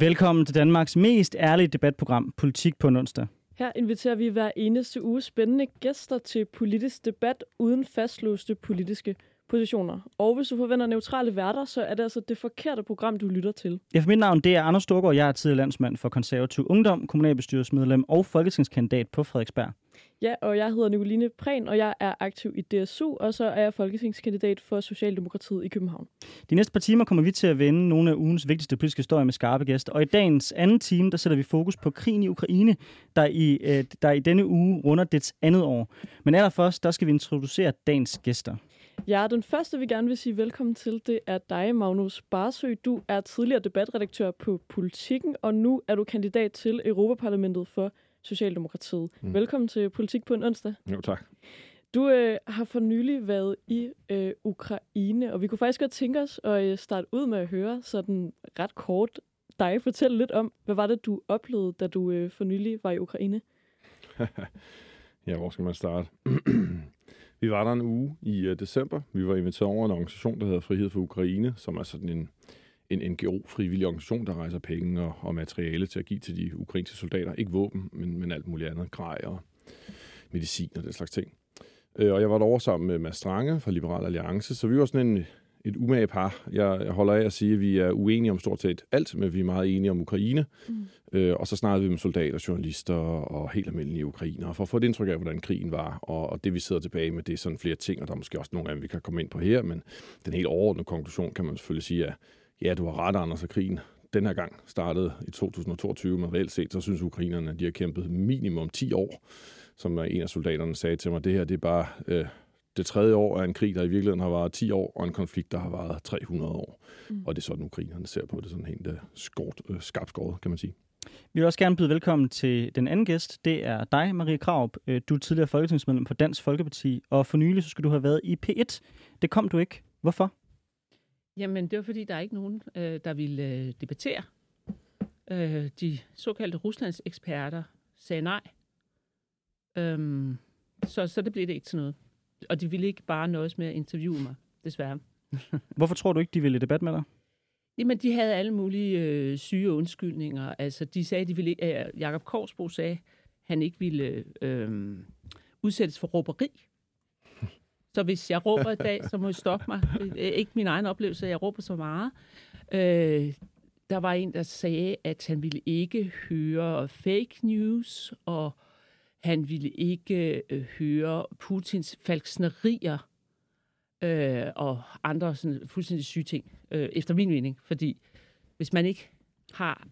Velkommen til Danmarks mest ærlige debatprogram, Politik på en onsdag. Her inviterer vi hver eneste uge spændende gæster til politisk debat uden fastlåste politiske positioner. Og hvis du forventer neutrale værter, så er det altså det forkerte program, du lytter til. Ja, for mit navn det er Anders Storgård. Jeg er tidligere landsmand for konservativ ungdom, kommunalbestyrelsesmedlem og folketingskandidat på Frederiksberg. Ja, og jeg hedder Nicoline Prehn, og jeg er aktiv i DSU, og så er jeg folketingskandidat for Socialdemokratiet i København. De næste par timer kommer vi til at vende nogle af ugens vigtigste politiske historier med skarpe gæster. Og i dagens anden time, der sætter vi fokus på krigen i Ukraine, der i, øh, der i denne uge runder dets andet år. Men allerførst, der skal vi introducere dagens gæster. Ja, den første, vi gerne vil sige velkommen til, det er dig, Magnus Barsø. Du er tidligere debatredaktør på Politikken, og nu er du kandidat til Europaparlamentet for Socialdemokratiet. Mm. Velkommen til Politik på en onsdag. Jo, tak. Du øh, har for nylig været i øh, Ukraine, og vi kunne faktisk godt tænke os at øh, starte ud med at høre sådan ret kort dig fortælle lidt om, hvad var det, du oplevede, da du øh, for nylig var i Ukraine? ja, hvor skal man starte? vi var der en uge i uh, december. Vi var inviteret over en organisation, der hedder Frihed for Ukraine, som er sådan en en NGO-frivillig organisation, der rejser penge og, og materiale til at give til de ukrainske soldater. Ikke våben, men, men alt muligt andet. Grej og medicin og den slags ting. Øh, og jeg var derovre sammen med Mads Strange fra Liberal Alliance, så vi var sådan en, et umage par. Jeg, jeg holder af at sige, at vi er uenige om stort set alt, men vi er meget enige om Ukraine. Mm. Øh, og så snakkede vi med soldater, journalister og helt almindelige ukrainere, for at få et indtryk af, hvordan krigen var. Og, og det, vi sidder tilbage med, det er sådan flere ting, og der er måske også nogle af dem, vi kan komme ind på her, men den helt overordnede konklusion kan man selvfølgelig sige, at Ja, du har ret, Anders, og krigen den her gang startede i 2022, men reelt set, så synes ukrainerne, at de har kæmpet minimum 10 år, som en af soldaterne sagde til mig. Det her, det er bare øh, det tredje år af en krig, der i virkeligheden har varet 10 år, og en konflikt, der har varet 300 år. Mm. Og det er sådan, ukrainerne ser på det, sådan helt øh, skort, øh, skarpt kan man sige. Vi vil også gerne byde velkommen til den anden gæst. Det er dig, Marie Kraup. Øh, du er tidligere folketingsmedlem for Dansk Folkeparti, og for nylig så skulle du have været i P1. Det kom du ikke. Hvorfor? Jamen, det var fordi, der er ikke nogen, der ville debattere. De såkaldte Ruslands eksperter sagde nej. Øhm, så, så det blev det ikke til noget. Og de ville ikke bare nøjes med at interviewe mig, desværre. Hvorfor tror du ikke, de ville debat med dig? Jamen, de havde alle mulige øh, syge undskyldninger. Altså, de sagde, de ville ikke... Øh, Jakob Korsbro sagde, han ikke ville øh, udsættes for råberi. Så hvis jeg råber i dag, så må I stoppe mig. Ikke min egen oplevelse, at jeg råber så meget. Øh, der var en, der sagde, at han ville ikke høre fake news, og han ville ikke øh, høre Putins falksnerier øh, og andre sådan, fuldstændig syge ting, øh, efter min mening. Fordi hvis man ikke har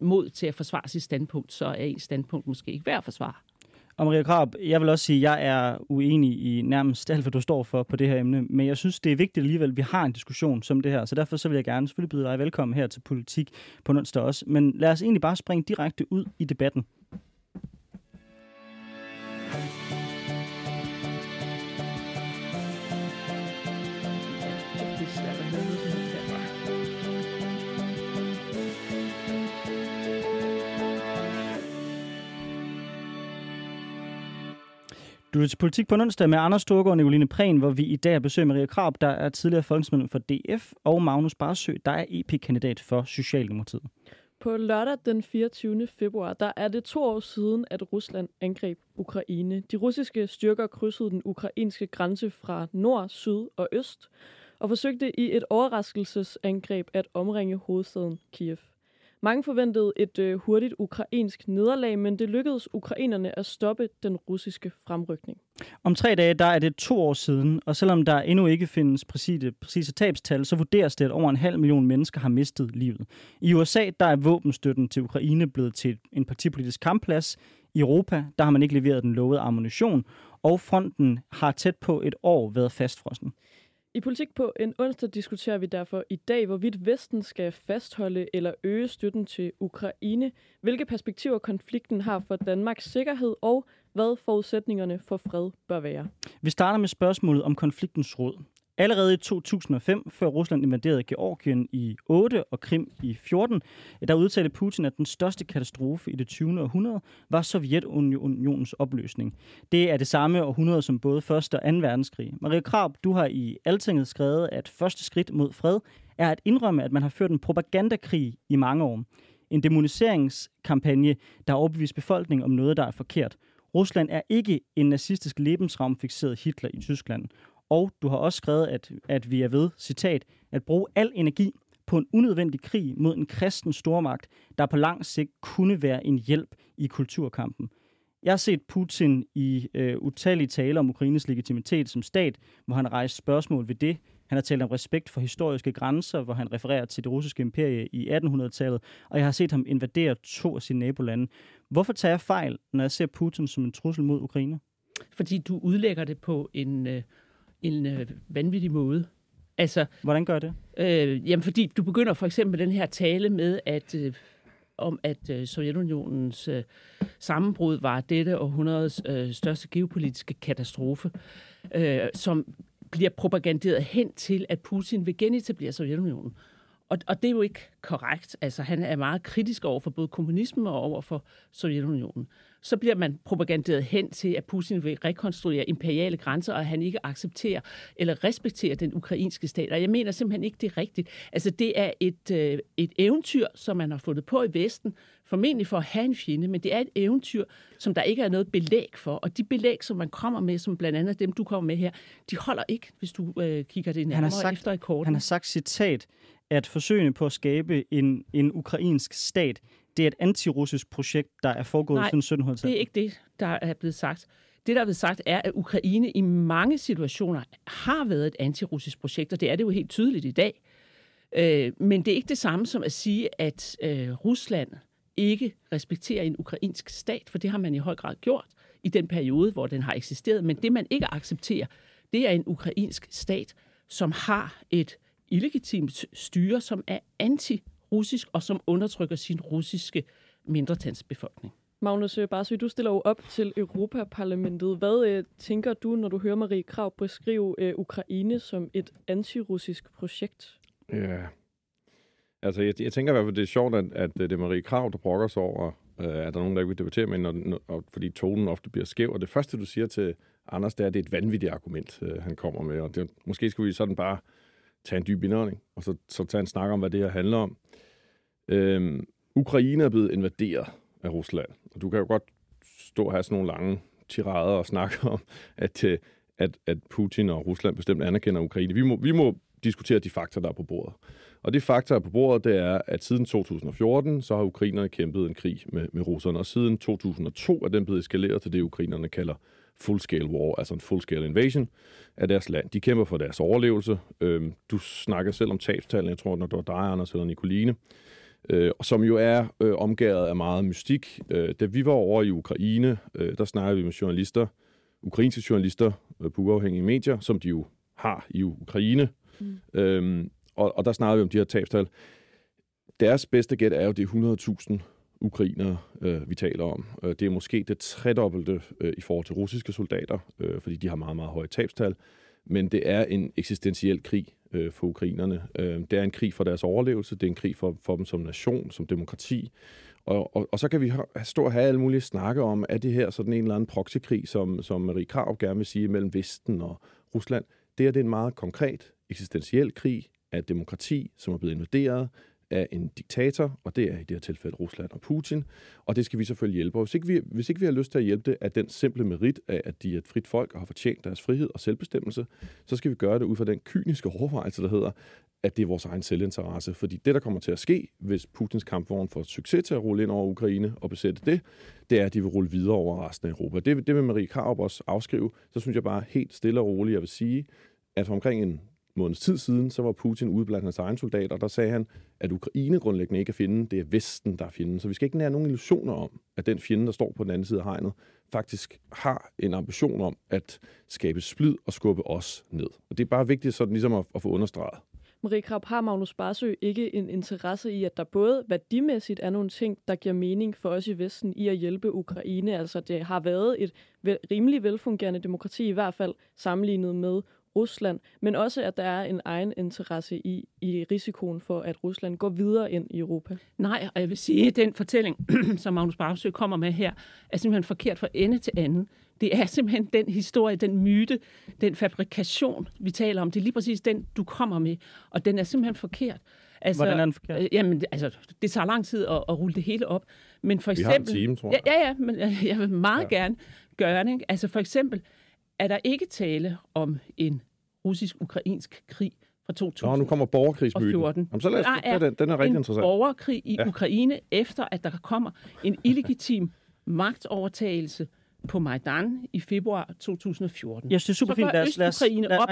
mod til at forsvare sit standpunkt, så er ens standpunkt måske ikke værd at forsvare. Og Maria Krab, jeg vil også sige, at jeg er uenig i nærmest alt, hvad du står for på det her emne, men jeg synes, det er vigtigt alligevel, at vi har en diskussion som det her, så derfor så vil jeg gerne selvfølgelig byde dig velkommen her til Politik på onsdag også. Men lad os egentlig bare springe direkte ud i debatten. Du er til politik på onsdag med Anders Storgård og Nicoline Prehn, hvor vi i dag besøger Maria Krab, der er tidligere folketingsmedlem for DF, og Magnus Barsø, der er EP-kandidat for Socialdemokratiet. På lørdag den 24. februar, der er det to år siden, at Rusland angreb Ukraine. De russiske styrker krydsede den ukrainske grænse fra nord, syd og øst, og forsøgte i et overraskelsesangreb at omringe hovedstaden Kiev. Mange forventede et øh, hurtigt ukrainsk nederlag, men det lykkedes ukrainerne at stoppe den russiske fremrykning. Om tre dage der er det to år siden, og selvom der endnu ikke findes præcise, præcise tabstal, så vurderes det, at over en halv million mennesker har mistet livet. I USA der er våbenstøtten til Ukraine blevet til en partipolitisk kampplads. I Europa der har man ikke leveret den lovede ammunition, og fronten har tæt på et år været fastfrossen. I Politik på en onsdag diskuterer vi derfor i dag, hvorvidt Vesten skal fastholde eller øge støtten til Ukraine, hvilke perspektiver konflikten har for Danmarks sikkerhed og hvad forudsætningerne for fred bør være. Vi starter med spørgsmålet om konfliktens råd. Allerede i 2005, før Rusland invaderede Georgien i 8 og Krim i 14, der udtalte Putin, at den største katastrofe i det 20. århundrede var Sovjetunionens opløsning. Det er det samme århundrede som både 1. og 2. verdenskrig. Marie Krab, du har i Altinget skrevet, at første skridt mod fred er at indrømme, at man har ført en propagandakrig i mange år. En demoniseringskampagne, der har overbevist befolkningen om noget, der er forkert. Rusland er ikke en nazistisk lebensraumfixeret Hitler i Tyskland. Og du har også skrevet, at, at vi er ved, citat, at bruge al energi på en unødvendig krig mod en kristen stormagt, der på lang sigt kunne være en hjælp i kulturkampen. Jeg har set Putin i øh, utallige taler om Ukraines legitimitet som stat, hvor han rejser spørgsmål ved det. Han har talt om respekt for historiske grænser, hvor han refererer til det russiske imperie i 1800-tallet, og jeg har set ham invadere to af sine nabolande. Hvorfor tager jeg fejl, når jeg ser Putin som en trussel mod Ukraine? Fordi du udlægger det på en, øh, en øh, vanvittig måde. Altså, Hvordan gør det? øh, jamen fordi du begynder for eksempel den her tale med, at øh, om at øh, Sovjetunionens øh, sammenbrud var dette århundredes øh, største geopolitiske katastrofe, øh, som bliver propaganderet hen til, at Putin vil genetablere Sovjetunionen. Og, og det er jo ikke korrekt. Altså, han er meget kritisk over for både kommunismen og over for Sovjetunionen. Så bliver man propaganderet hen til, at Putin vil rekonstruere imperiale grænser, og at han ikke accepterer eller respekterer den ukrainske stat. Og jeg mener simpelthen ikke, det er rigtigt. Altså, det er et, øh, et eventyr, som man har fundet på i Vesten, formentlig for at have en fjende, men det er et eventyr, som der ikke er noget belæg for. Og de belæg, som man kommer med, som blandt andet dem, du kommer med her, de holder ikke, hvis du øh, kigger det nærmere sagt- efter i korten. Han har sagt citat, at forsøgene på at skabe en, en ukrainsk stat, det er et antirussisk projekt, der er foregået Nej, siden 1700-tallet. Det er ikke det, der er blevet sagt. Det, der er blevet sagt, er, at Ukraine i mange situationer har været et antirussisk projekt, og det er det jo helt tydeligt i dag. Øh, men det er ikke det samme som at sige, at øh, Rusland ikke respekterer en ukrainsk stat, for det har man i høj grad gjort i den periode, hvor den har eksisteret. Men det, man ikke accepterer, det er en ukrainsk stat, som har et illegitimt styre, som er anti-russisk og som undertrykker sin russiske mindretalsbefolkning. Magnus øh, Barsø, du stiller jo op til Europaparlamentet. Hvad øh, tænker du, når du hører Marie Krav beskrive øh, Ukraine som et antirussisk projekt? Ja. Altså, jeg, jeg tænker i hvert fald, det er sjovt, at, at det er Marie Krav, der brokker sig over, øh, at der er nogen, der ikke vil debattere med, når, når, og, fordi tonen ofte bliver skæv. Og det første, du siger til Anders, det er, at det er et vanvittigt argument, øh, han kommer med. Og det, måske skulle vi sådan bare tage en dyb indånding, og så, så tage en snak om, hvad det her handler om. Øhm, Ukraine er blevet invaderet af Rusland, og du kan jo godt stå og have sådan nogle lange tirader og snakke om, at, øh, at, at Putin og Rusland bestemt anerkender Ukraine. Vi må, vi må diskutere de fakta, der er på bordet. Og de fakta, der er på bordet, det er, at siden 2014, så har ukrainerne kæmpet en krig med, med russerne, og siden 2002 er den blevet eskaleret til det, ukrainerne kalder full-scale war, altså en full-scale invasion af deres land. De kæmper for deres overlevelse. Øhm, du snakker selv om tabstallene, jeg tror, når du var dig, Anders, eller Nicoline, øh, som jo er øh, omgået af meget mystik. Øh, da vi var over i Ukraine, øh, der snakkede vi med journalister, ukrainske journalister øh, på uafhængige medier, som de jo har i Ukraine. Mm. Øhm, og, og der snakkede vi om de her tabstal. Deres bedste gæt er jo, det er 100.000 ukrainere, øh, vi taler om. Øh, det er måske det tredobbelte øh, i forhold til russiske soldater, øh, fordi de har meget, meget høje tabstal. Men det er en eksistentiel krig øh, for ukrainerne. Øh, det er en krig for deres overlevelse, det er en krig for, for dem som nation, som demokrati. Og, og, og så kan vi ha- stå og have alle mulige snakke om, er det her sådan en eller anden proxykrig, som, som Marie Krav gerne vil sige, mellem Vesten og Rusland. Det her det er en meget konkret, eksistentiel krig af demokrati, som er blevet invaderet af en diktator, og det er i det her tilfælde Rusland og Putin, og det skal vi selvfølgelig hjælpe. Og hvis ikke vi, hvis ikke vi har lyst til at hjælpe det af den simple merit af, at de er et frit folk og har fortjent deres frihed og selvbestemmelse, så skal vi gøre det ud fra den kyniske overvejelse, der hedder, at det er vores egen selvinteresse. Fordi det, der kommer til at ske, hvis Putins kampvogn får succes til at rulle ind over Ukraine og besætte det, det er, at de vil rulle videre over resten af Europa. Det, det vil Marie Karup også afskrive. Så synes jeg bare helt stille og roligt, jeg vil sige, at for omkring en måneds tid siden, så var Putin ude blandt hans egne soldater, og der sagde han, at Ukraine grundlæggende ikke er fjenden, det er Vesten, der er fjenden. Så vi skal ikke nære nogen illusioner om, at den fjende, der står på den anden side af hegnet, faktisk har en ambition om at skabe splid og skubbe os ned. Og det er bare vigtigt sådan ligesom at, at få understreget. Marie Krab, har Magnus Barsø ikke en interesse i, at der både værdimæssigt er nogle ting, der giver mening for os i Vesten i at hjælpe Ukraine? Altså, det har været et vel, rimelig velfungerende demokrati, i hvert fald sammenlignet med Rusland, men også at der er en egen interesse i, i risikoen for, at Rusland går videre ind i Europa? Nej, og jeg vil sige, at den fortælling, som Magnus Bagsø kommer med her, er simpelthen forkert fra ende til anden. Det er simpelthen den historie, den myte, den fabrikation, vi taler om. Det er lige præcis den, du kommer med, og den er simpelthen forkert. Altså, Hvordan er den forkert? Øh, jamen, altså, det tager lang tid at, at rulle det hele op. Men for Vi eksempel, har en time, tror jeg. Ja, ja, ja men jeg vil meget ja. gerne gøre det. Ikke? Altså for eksempel er der ikke tale om en russisk-ukrainsk krig fra 2000. Nå, nu kommer borgerkrigsmyten. 14. Jamen, så lad os Der ja, den. Den er rigtig en interessant. borgerkrig i ja. Ukraine, efter at der kommer en illegitim magtovertagelse på Majdan i februar 2014. Jeg synes, er super fint. Lad os, lad, os,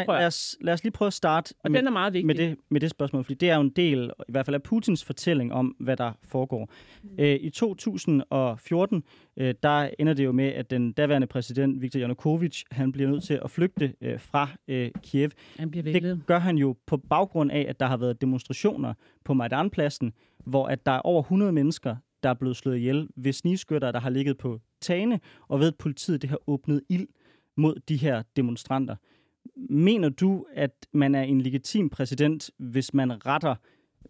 lad, os, lad os lige prøve at starte Og med, den er meget vigtig. med, det, med det spørgsmål, fordi det er jo en del, i hvert fald af Putins fortælling om, hvad der foregår. Øh, I 2014, øh, der ender det jo med, at den daværende præsident, Viktor Yanukovych, han bliver nødt til at flygte øh, fra øh, Kiev. Han bliver. Det gør han jo på baggrund af, at der har været demonstrationer på Majdanpladsen, hvor at der er over 100 mennesker, der er blevet slået ihjel ved snigskytter, der har ligget på tagene, og ved at politiet det har åbnet ild mod de her demonstranter. Mener du, at man er en legitim præsident, hvis man retter,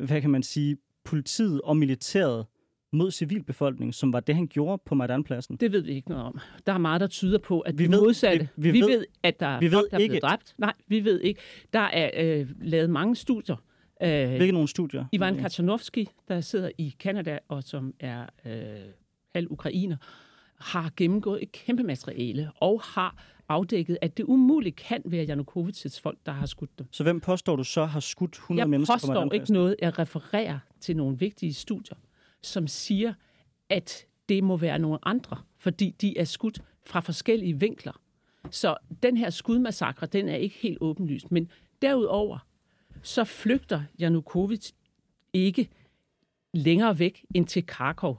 hvad kan man sige, politiet og militæret mod civilbefolkningen, som var det, han gjorde på Majdanpladsen? Det ved vi ikke noget om. Der er meget, der tyder på, at Vi vi ved- ved, modsatte. vi- vi Vi, ved- ved, at der er vi ved folk, der er ikke- blevet dræbt. Nej, vi ved ikke. Der er øh, lavet mange studier. Øh, Hvilke nogle studier? Ivan Kachanovski, der sidder i Kanada og som er øh, halv ukrainer, har gennemgået et kæmpe materiale og har afdækket, at det umuligt kan være Janukovic's folk, der har skudt dem. Så hvem påstår du så har skudt 100 Jeg mennesker på påstår ikke noget. Jeg refererer til nogle vigtige studier, som siger, at det må være nogle andre, fordi de er skudt fra forskellige vinkler. Så den her skudmassakre, den er ikke helt åbenlyst. Men derudover, så flygter Janukovic ikke længere væk end til Krakow,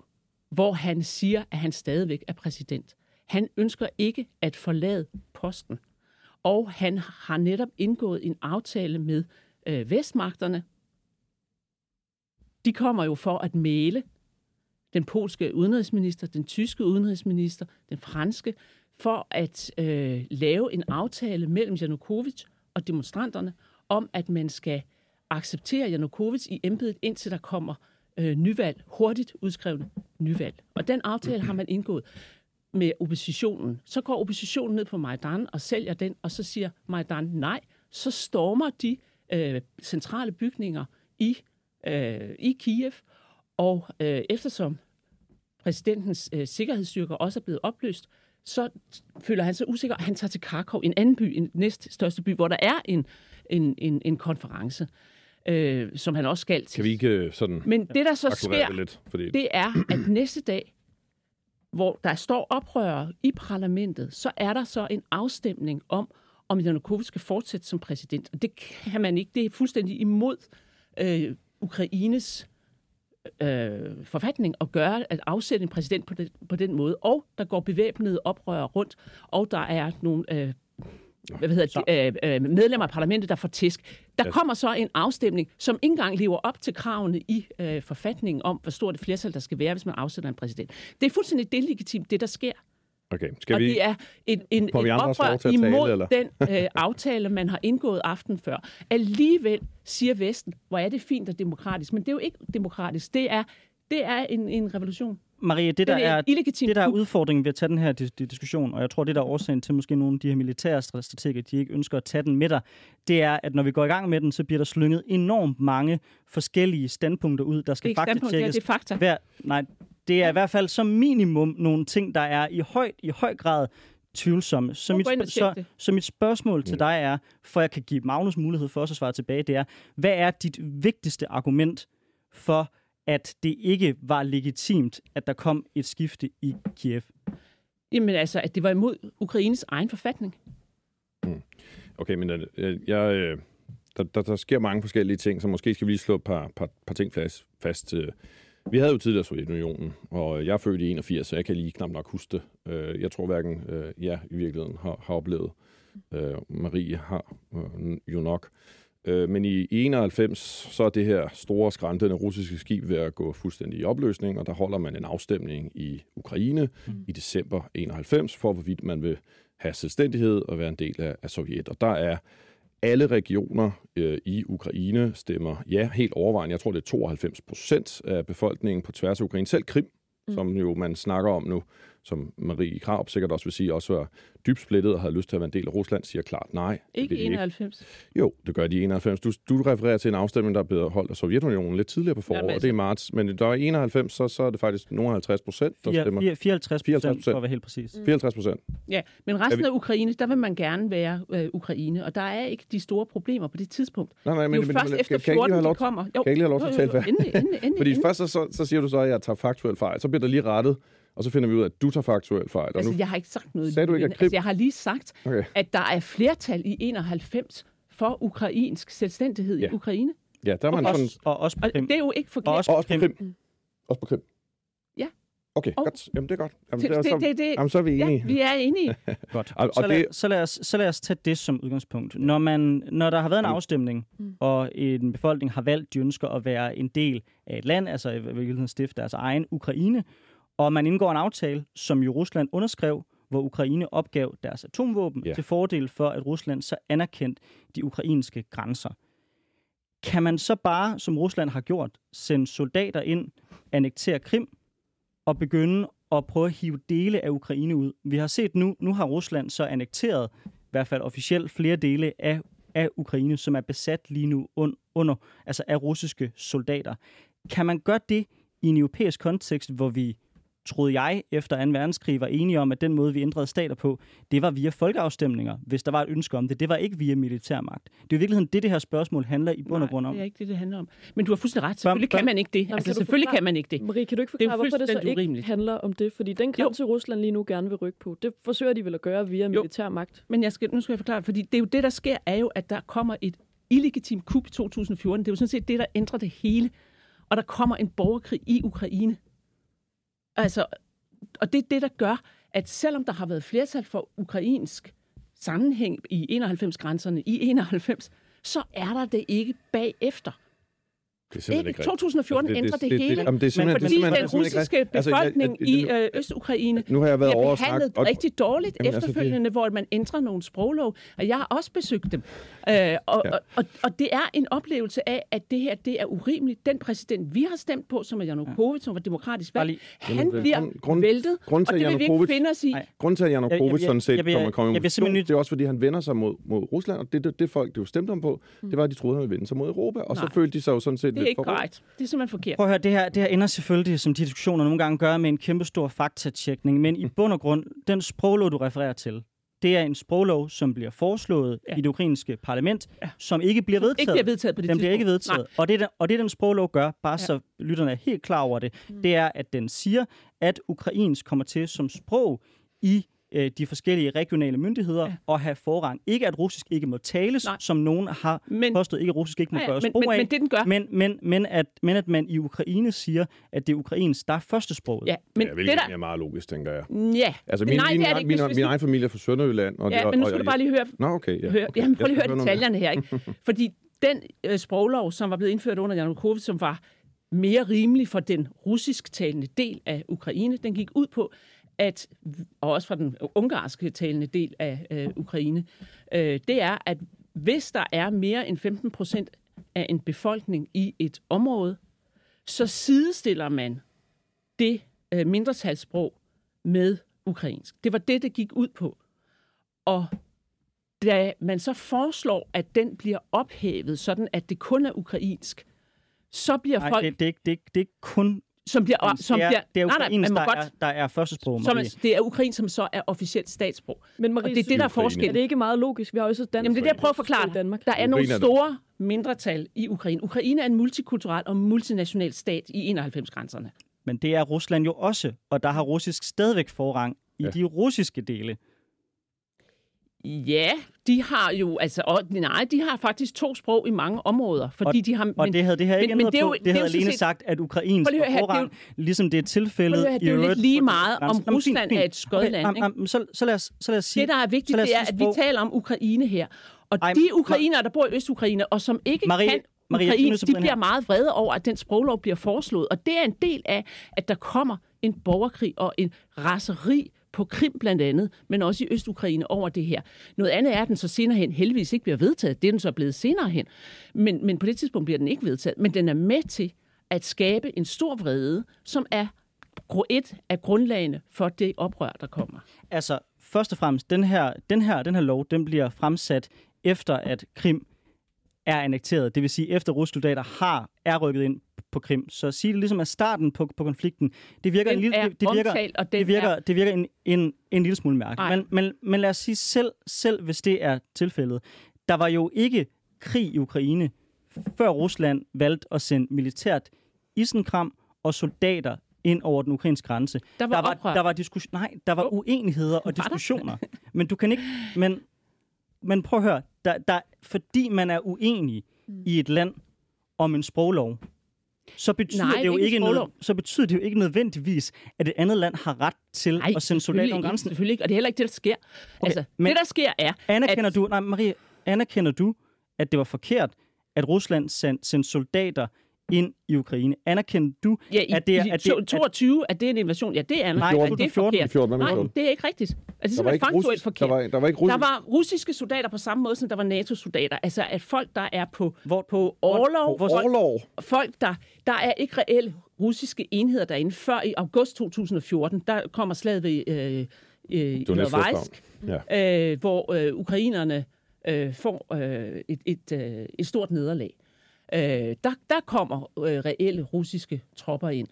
hvor han siger, at han stadigvæk er præsident. Han ønsker ikke at forlade posten. Og han har netop indgået en aftale med øh, vestmagterne. De kommer jo for at male den polske udenrigsminister, den tyske udenrigsminister, den franske, for at øh, lave en aftale mellem Janukovic og demonstranterne om, at man skal acceptere Janukovic i embedet, indtil der kommer øh, nyvalg, hurtigt udskrevne nyvalg. Og den aftale har man indgået med oppositionen. Så går oppositionen ned på Majdan og sælger den, og så siger Majdan nej. Så stormer de øh, centrale bygninger i, øh, i Kiev, og øh, eftersom præsidentens øh, sikkerhedsstyrker også er blevet opløst, så føler han sig usikker, og han tager til Krakow, en anden by, en næststørste by, hvor der er en, en, en, en konference, øh, som han også skal til. Kan vi ikke øh, sådan Men det, der så sker, det lidt? Fordi det er, at næste dag, hvor der står oprørere i parlamentet, så er der så en afstemning om, om Janukovic skal fortsætte som præsident. Og det kan man ikke. Det er fuldstændig imod øh, Ukraines øh, forfatning at gøre, at afsætte en præsident på, det, på den måde. Og der går bevæbnede oprør rundt, og der er nogle øh, hvad hedder det, øh, øh, medlemmer af parlamentet, der får tisk. Der kommer så en afstemning, som ikke engang lever op til kravene i øh, forfatningen om, hvor stort et flertal der skal være, hvis man afsætter en præsident. Det er fuldstændig delegitimt, det der sker. Okay, skal og vi... det er en, en, Får vi en andre også lov oprør tale, imod eller? den øh, aftale, man har indgået aften før. Alligevel siger Vesten, hvor er det fint og demokratisk, men det er jo ikke demokratisk. Det er, det er en, en revolution. Maria, det der Det er er, et illegitimt det der er udfordringen ved at tage den her dis- dis- diskussion, og jeg tror, det der er årsagen til måske nogle af de her militære strateger, de ikke ønsker at tage den med dig, det er, at når vi går i gang med den, så bliver der slynget enormt mange forskellige standpunkter ud, der Det er skal ja, faktatjekkes. det er fakta. Hver, nej, det er i hvert fald som minimum nogle ting, der er i høj, i høj grad tvivlsomme. Så mit, så, så mit spørgsmål til dig er, for jeg kan give Magnus mulighed for også at svare tilbage, det er, hvad er dit vigtigste argument for, at det ikke var legitimt, at der kom et skifte i Kiev? Jamen altså, at det var imod Ukraines egen forfatning. Okay, men øh, jeg, øh, der, der, der sker mange forskellige ting, så måske skal vi lige slå et par, par, par ting fast. fast. Vi havde jo tidligere Sovjetunionen, og jeg er født i 81, så jeg kan lige knap nok huske det. Øh, Jeg tror hverken øh, jeg i virkeligheden har, har oplevet. Øh, Marie har jo nok. Men i, i 91, så er det her store skræntende russiske skib ved at gå fuldstændig i opløsning, og der holder man en afstemning i Ukraine mm. i december 91, for hvorvidt man vil have selvstændighed og være en del af, af Sovjet. Og der er alle regioner øh, i Ukraine stemmer ja, helt overvejende. Jeg tror, det er 92 procent af befolkningen på tværs af Ukraine. Selv Krim, mm. som jo man snakker om nu, som Marie Krab sikkert også vil sige, også var dybt splittet og havde lyst til at være en del af Rusland, siger klart nej. Ikke 91. Ikke. Jo, det gør de 91. Du, du refererer til en afstemning, der er blevet holdt af Sovjetunionen lidt tidligere på foråret, Jamen, og det er marts. Men der er 91, så, så er det faktisk nogle 50 procent, der stemmer. 54 procent, for at være helt præcis. 54 procent. Ja, men resten af Ukraine, der vil man gerne være øh, Ukraine, og der er ikke de store problemer på det tidspunkt. Nej, nej, det men, er jo men, først men, efter kan jeg ikke lige 14, have lov de til- kommer. Kan jeg ikke lige have lov til at tale færdigt? Fordi først så, så, så siger du så, at jeg tager faktuelt fejl. Så bliver der lige rettet, og så finder vi ud af, at du tager faktuelt fejl. Altså, nu, jeg har ikke sagt noget. Sagde du ikke, at lignende. Krim- altså, jeg har lige sagt, okay. at der er flertal i 91 for ukrainsk selvstændighed Ja. i Ukraine. Ja, der er man Og sådan... også, og også på Og det er jo ikke Og forkert. også Og på også på Krim. Også på Krim. Ja. Okay, Og- godt. Jamen, det er godt. Jamen, Det, det, er så, det, det, jamen, så er vi enige. ja, vi er enige. Godt. Og- og så, lad, det- så, lad os, så lad os tage det som udgangspunkt. Når, man, når der har været en afstemning, Mm. og en befolkning har valgt, de ønsker at være en del af et land, altså i virkeligheden stifte deres egen Ukraine, og man indgår en aftale, som jo Rusland underskrev, hvor Ukraine opgav deres atomvåben Ja. til fordel for, at Rusland så anerkendt de ukrainske grænser. Kan man så bare, som Rusland har gjort, sende soldater ind, annektere Krim og begynde at prøve at hive dele af Ukraine ud? Vi har set nu, nu har Rusland så annekteret, i hvert fald officielt, flere dele af, af Ukraine, som er besat lige nu un, under, altså af russiske soldater. Kan man gøre det i en europæisk kontekst, hvor vi troede jeg, efter 2. verdenskrig var enige om, at den måde, vi ændrede stater på, det var via folkeafstemninger, hvis der var et ønske om det. Det var ikke via militærmagt. Det er jo i virkeligheden det, det her spørgsmål handler i bund og grund om. det er ikke det, det handler om. Men du har fuldstændig ret. Selvfølgelig Bam, kan man ikke det. Jamen, Altså, kan selvfølgelig forklare- kan man ikke det. Marie, kan du ikke Det jo forklare, hvorfor det så ikke urimeligt. handler om det? Fordi den grænse, Rusland lige nu gerne vil rykke på, det forsøger de vel at gøre via militær magt. Men jeg skal, nu skal jeg forklare det, fordi det er jo det, der sker, er jo, at der kommer et illegitimt kup i 2014. Det er jo sådan set det, der ændrer det hele. Og der kommer en borgerkrig i Ukraine. Altså, og det er det, der gør, at selvom der har været flertal for ukrainsk sammenhæng i 91-grænserne i 91, så er der det ikke bagefter. Det er Ikke? ikke rigtigt. 2014 Altså, ændrer det, det hele. jamen, det er simpelthen, Men det er Fordi simpelthen, den det simpelthen russiske rigtigt. Altså, jeg- befolkning jeg- i nu- øh, Øst-Ukraine Nu har jeg været bliver behandlet og- rigtig dårligt Jamen, altså, efterfølgende, hvor man ændrer nogle sproglov. Og jeg har også besøgt dem. Øh, og, Ja. og, og, og det er en oplevelse af, at det her det er urimeligt. Den præsident, vi har stemt på, som er Janukovic, som var demokratisk lige- han Jamen, bliver grund- grund- væltet, grunden og til, det vil vi ikke Janukovic- finde os i. Grunden til, at Janukovic jeg- sådan set kommer kommer nødt- det er også, fordi han vender sig mod, mod Rusland, og det, det, det folk, det jo stemte om på, det var, at de troede, han ville vende sig mod Europa, og så følte de sig jo sådan set Det er ikke korrekt. Det er simpelthen forkert. Prøv at høre, det her, det her ender selvfølgelig, som de diskussioner nogle gange gør, med en kæmpe stor faktatjekning. Men i bund og grund, den sproglov, du refererer til, det er en sproglov, som bliver foreslået Ja. i det ukrainske parlament, Ja. som ikke bliver vedtaget. Ikke bliver vedtaget på det den bliver ikke tidspunkt. vedtaget. Og det, og det, den sproglov gør, bare ja. så lytterne er helt klar over det, mm. det er, at den siger, at ukrainsk kommer til som sprog i øh, de forskellige regionale myndigheder Ja. at have forrang. Ikke at russisk ikke må tales, Nej. Som nogen har Men, påstået, ikke at russisk ikke må ja, gøres men, brug men, af. men det, den gør... Men, men, men, at, men at man i Ukraine siger, at det er ukrainsk, der er første sproget. Ja, men Ja, det der... er meget logisk, tænker jeg. Ja, Altså, min, nej, min, det er det min, ikke, min, min du- egen familie er fra Sønderjylland. Og, ja og, men nu og, skal du og- bare lige høre, Nå, okay. Ja. Hør, okay. jamen, prøv lige at høre detaljerne her. Ikke? Fordi den øh, sproglov, som var blevet indført under Janukovic, som var mere rimelig for den russisk talende del af Ukraine, den gik ud på, at, og også for den ungarske talende del af øh, Ukraine, øh, det er, at hvis der er mere end 15 procent af en befolkning i et område, så sidestiller man det øh, mindretalssprog med ukrainsk. Det var det, det gik ud på. Og da man så foreslår, at den bliver ophævet, sådan at det kun er ukrainsk, så bliver Nej, folk, det, det, det, det er ikke kun... som bliver, som det er, bliver, det er nej, nej, ukrainsk, man må der, godt, er, der er første sprog, som, Marie. er- det er ukrainsk, som så er officielt statssprog. Men Og Marie, det er det, der er forskel. er det ikke meget logisk? Vi har jo også et dansk Jamen det er det, jeg prøver at forklare Danmark. Der er nogle store mindretal i Ukraine. Ukraine er en multikulturel og multinational stat i 91-grænserne. Men det er Rusland jo også, og der har russisk stadigvæk forrang i ja. de russiske dele. Ja, de har jo, altså, og, nej, de har faktisk to sprog i mange områder, fordi de har... Og det havde det her ikke men- men det jo- på. det Det havde alene set- sagt, at ukrainsk høre er forrang, ligesom det er tilfældet Prøv at høre, det er jo i øvrigt lige meget, om grænsen. Nå, men fint, Rusland fint. er et skødland, Okay, ikke? så, så, lad os, så lad os sige... Det, der er vigtigt, det er, at vi taler om Ukraine her. Og Ej, de ukrainere, der bor i Øst-Ukraine, og som ikke Marie- kan nødt ukrainsk, de bliver meget vrede over, at den sproglov bliver foreslået. Og det er en del af, at der kommer en borgerkrig og en raseri på Krim blandt andet, men også i Østukraine over det her. Noget andet er, at den så senere hen heldigvis ikke bliver vedtaget. Det er den så blevet senere hen. Men, men på det tidspunkt bliver den ikke vedtaget. Men den er med til at skabe en stor vrede, som er et af grundlagene for det oprør, der kommer. Altså, først og fremmest, den her, den her, den her lov, den bliver fremsat efter, at Krim er annekteret. Det vil sige, efter russsoldater har er rykket ind på Krim. Så at sige det ligesom er starten på, på konflikten, det virker Den en lille, det, det virker, omtalt, og det virker, er- det virker en, en, en lille smule mærke. Men, men, men lad os sige selv, selv, hvis det er tilfældet. Der var jo ikke krig i Ukraine, før Rusland valgte at sende militært isenkram og soldater ind over den ukrainske grænse. Der var der var, oprør. der var, diskus- nej, der var uenigheder og diskussioner. Men du kan ikke... Men, men prøv at høre. Der, der, fordi man er uenig Mm. i et land om en sproglov, så betyder, Nej, det jo ikke noget, så betyder det jo ikke nødvendigvis, at et andet land har ret til Nej, at sende soldater ikke, grænsen. Selvfølgelig ikke, og det er heller ikke det, der sker. Okay, altså, men- det, der sker, er, Anerkender at- du, nej, Marie, anerkender du, at det var forkert, at Rusland sendte, sendte soldater ind i Ukraine? Anerkender du, Ja, i, at det er... At det, at, 22, at det er en invasion. Ja, det er Nej, nej, det er 2014. forkert. 14, hvad med Nej, 14? det er ikke rigtigt. Altså, det er Der faktuelt russisk, forkert. der var, der var ikke Der russisk. var russiske soldater på samme måde, som der var NATO-soldater. Altså, at folk, der er på, Hvor- på overlov, hvor- folk, Overlov. folk der, der er ikke reelle russiske enheder derinde. Før i august 2014, der kommer slaget ved øh, øh, Ilovaisk, Ja. øh, hvor øh, ukrainerne øh, får øh, et, et, øh, et stort nederlag. Øh, der, der kommer øh, reelle russiske tropper ind.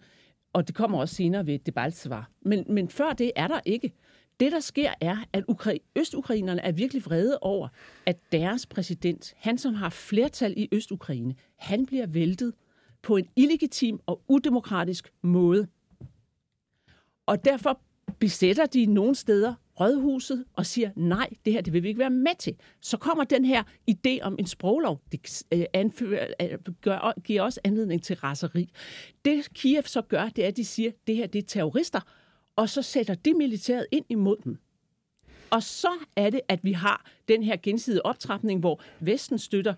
Og det kommer også senere ved Debaltsvar. Men, men før det er der ikke. Det, der sker, er, at Ukra- østukrainerne er virkelig vrede over, at deres præsident, han som har flertal i Østukraine, han bliver væltet på en illegitim og udemokratisk måde. Og derfor besætter de nogle steder rådhuset og siger, nej, det her det vil vi ikke være med til. Så kommer den her idé om en sproglov. Det øh, anfører, øh, gør, giver også anledning til raseri. Det Kiev så gør, det er, at de siger, det her det er terrorister, og så sætter de militæret ind imod dem. Og så er det, at vi har den her gensidige optrapning, hvor Vesten støtter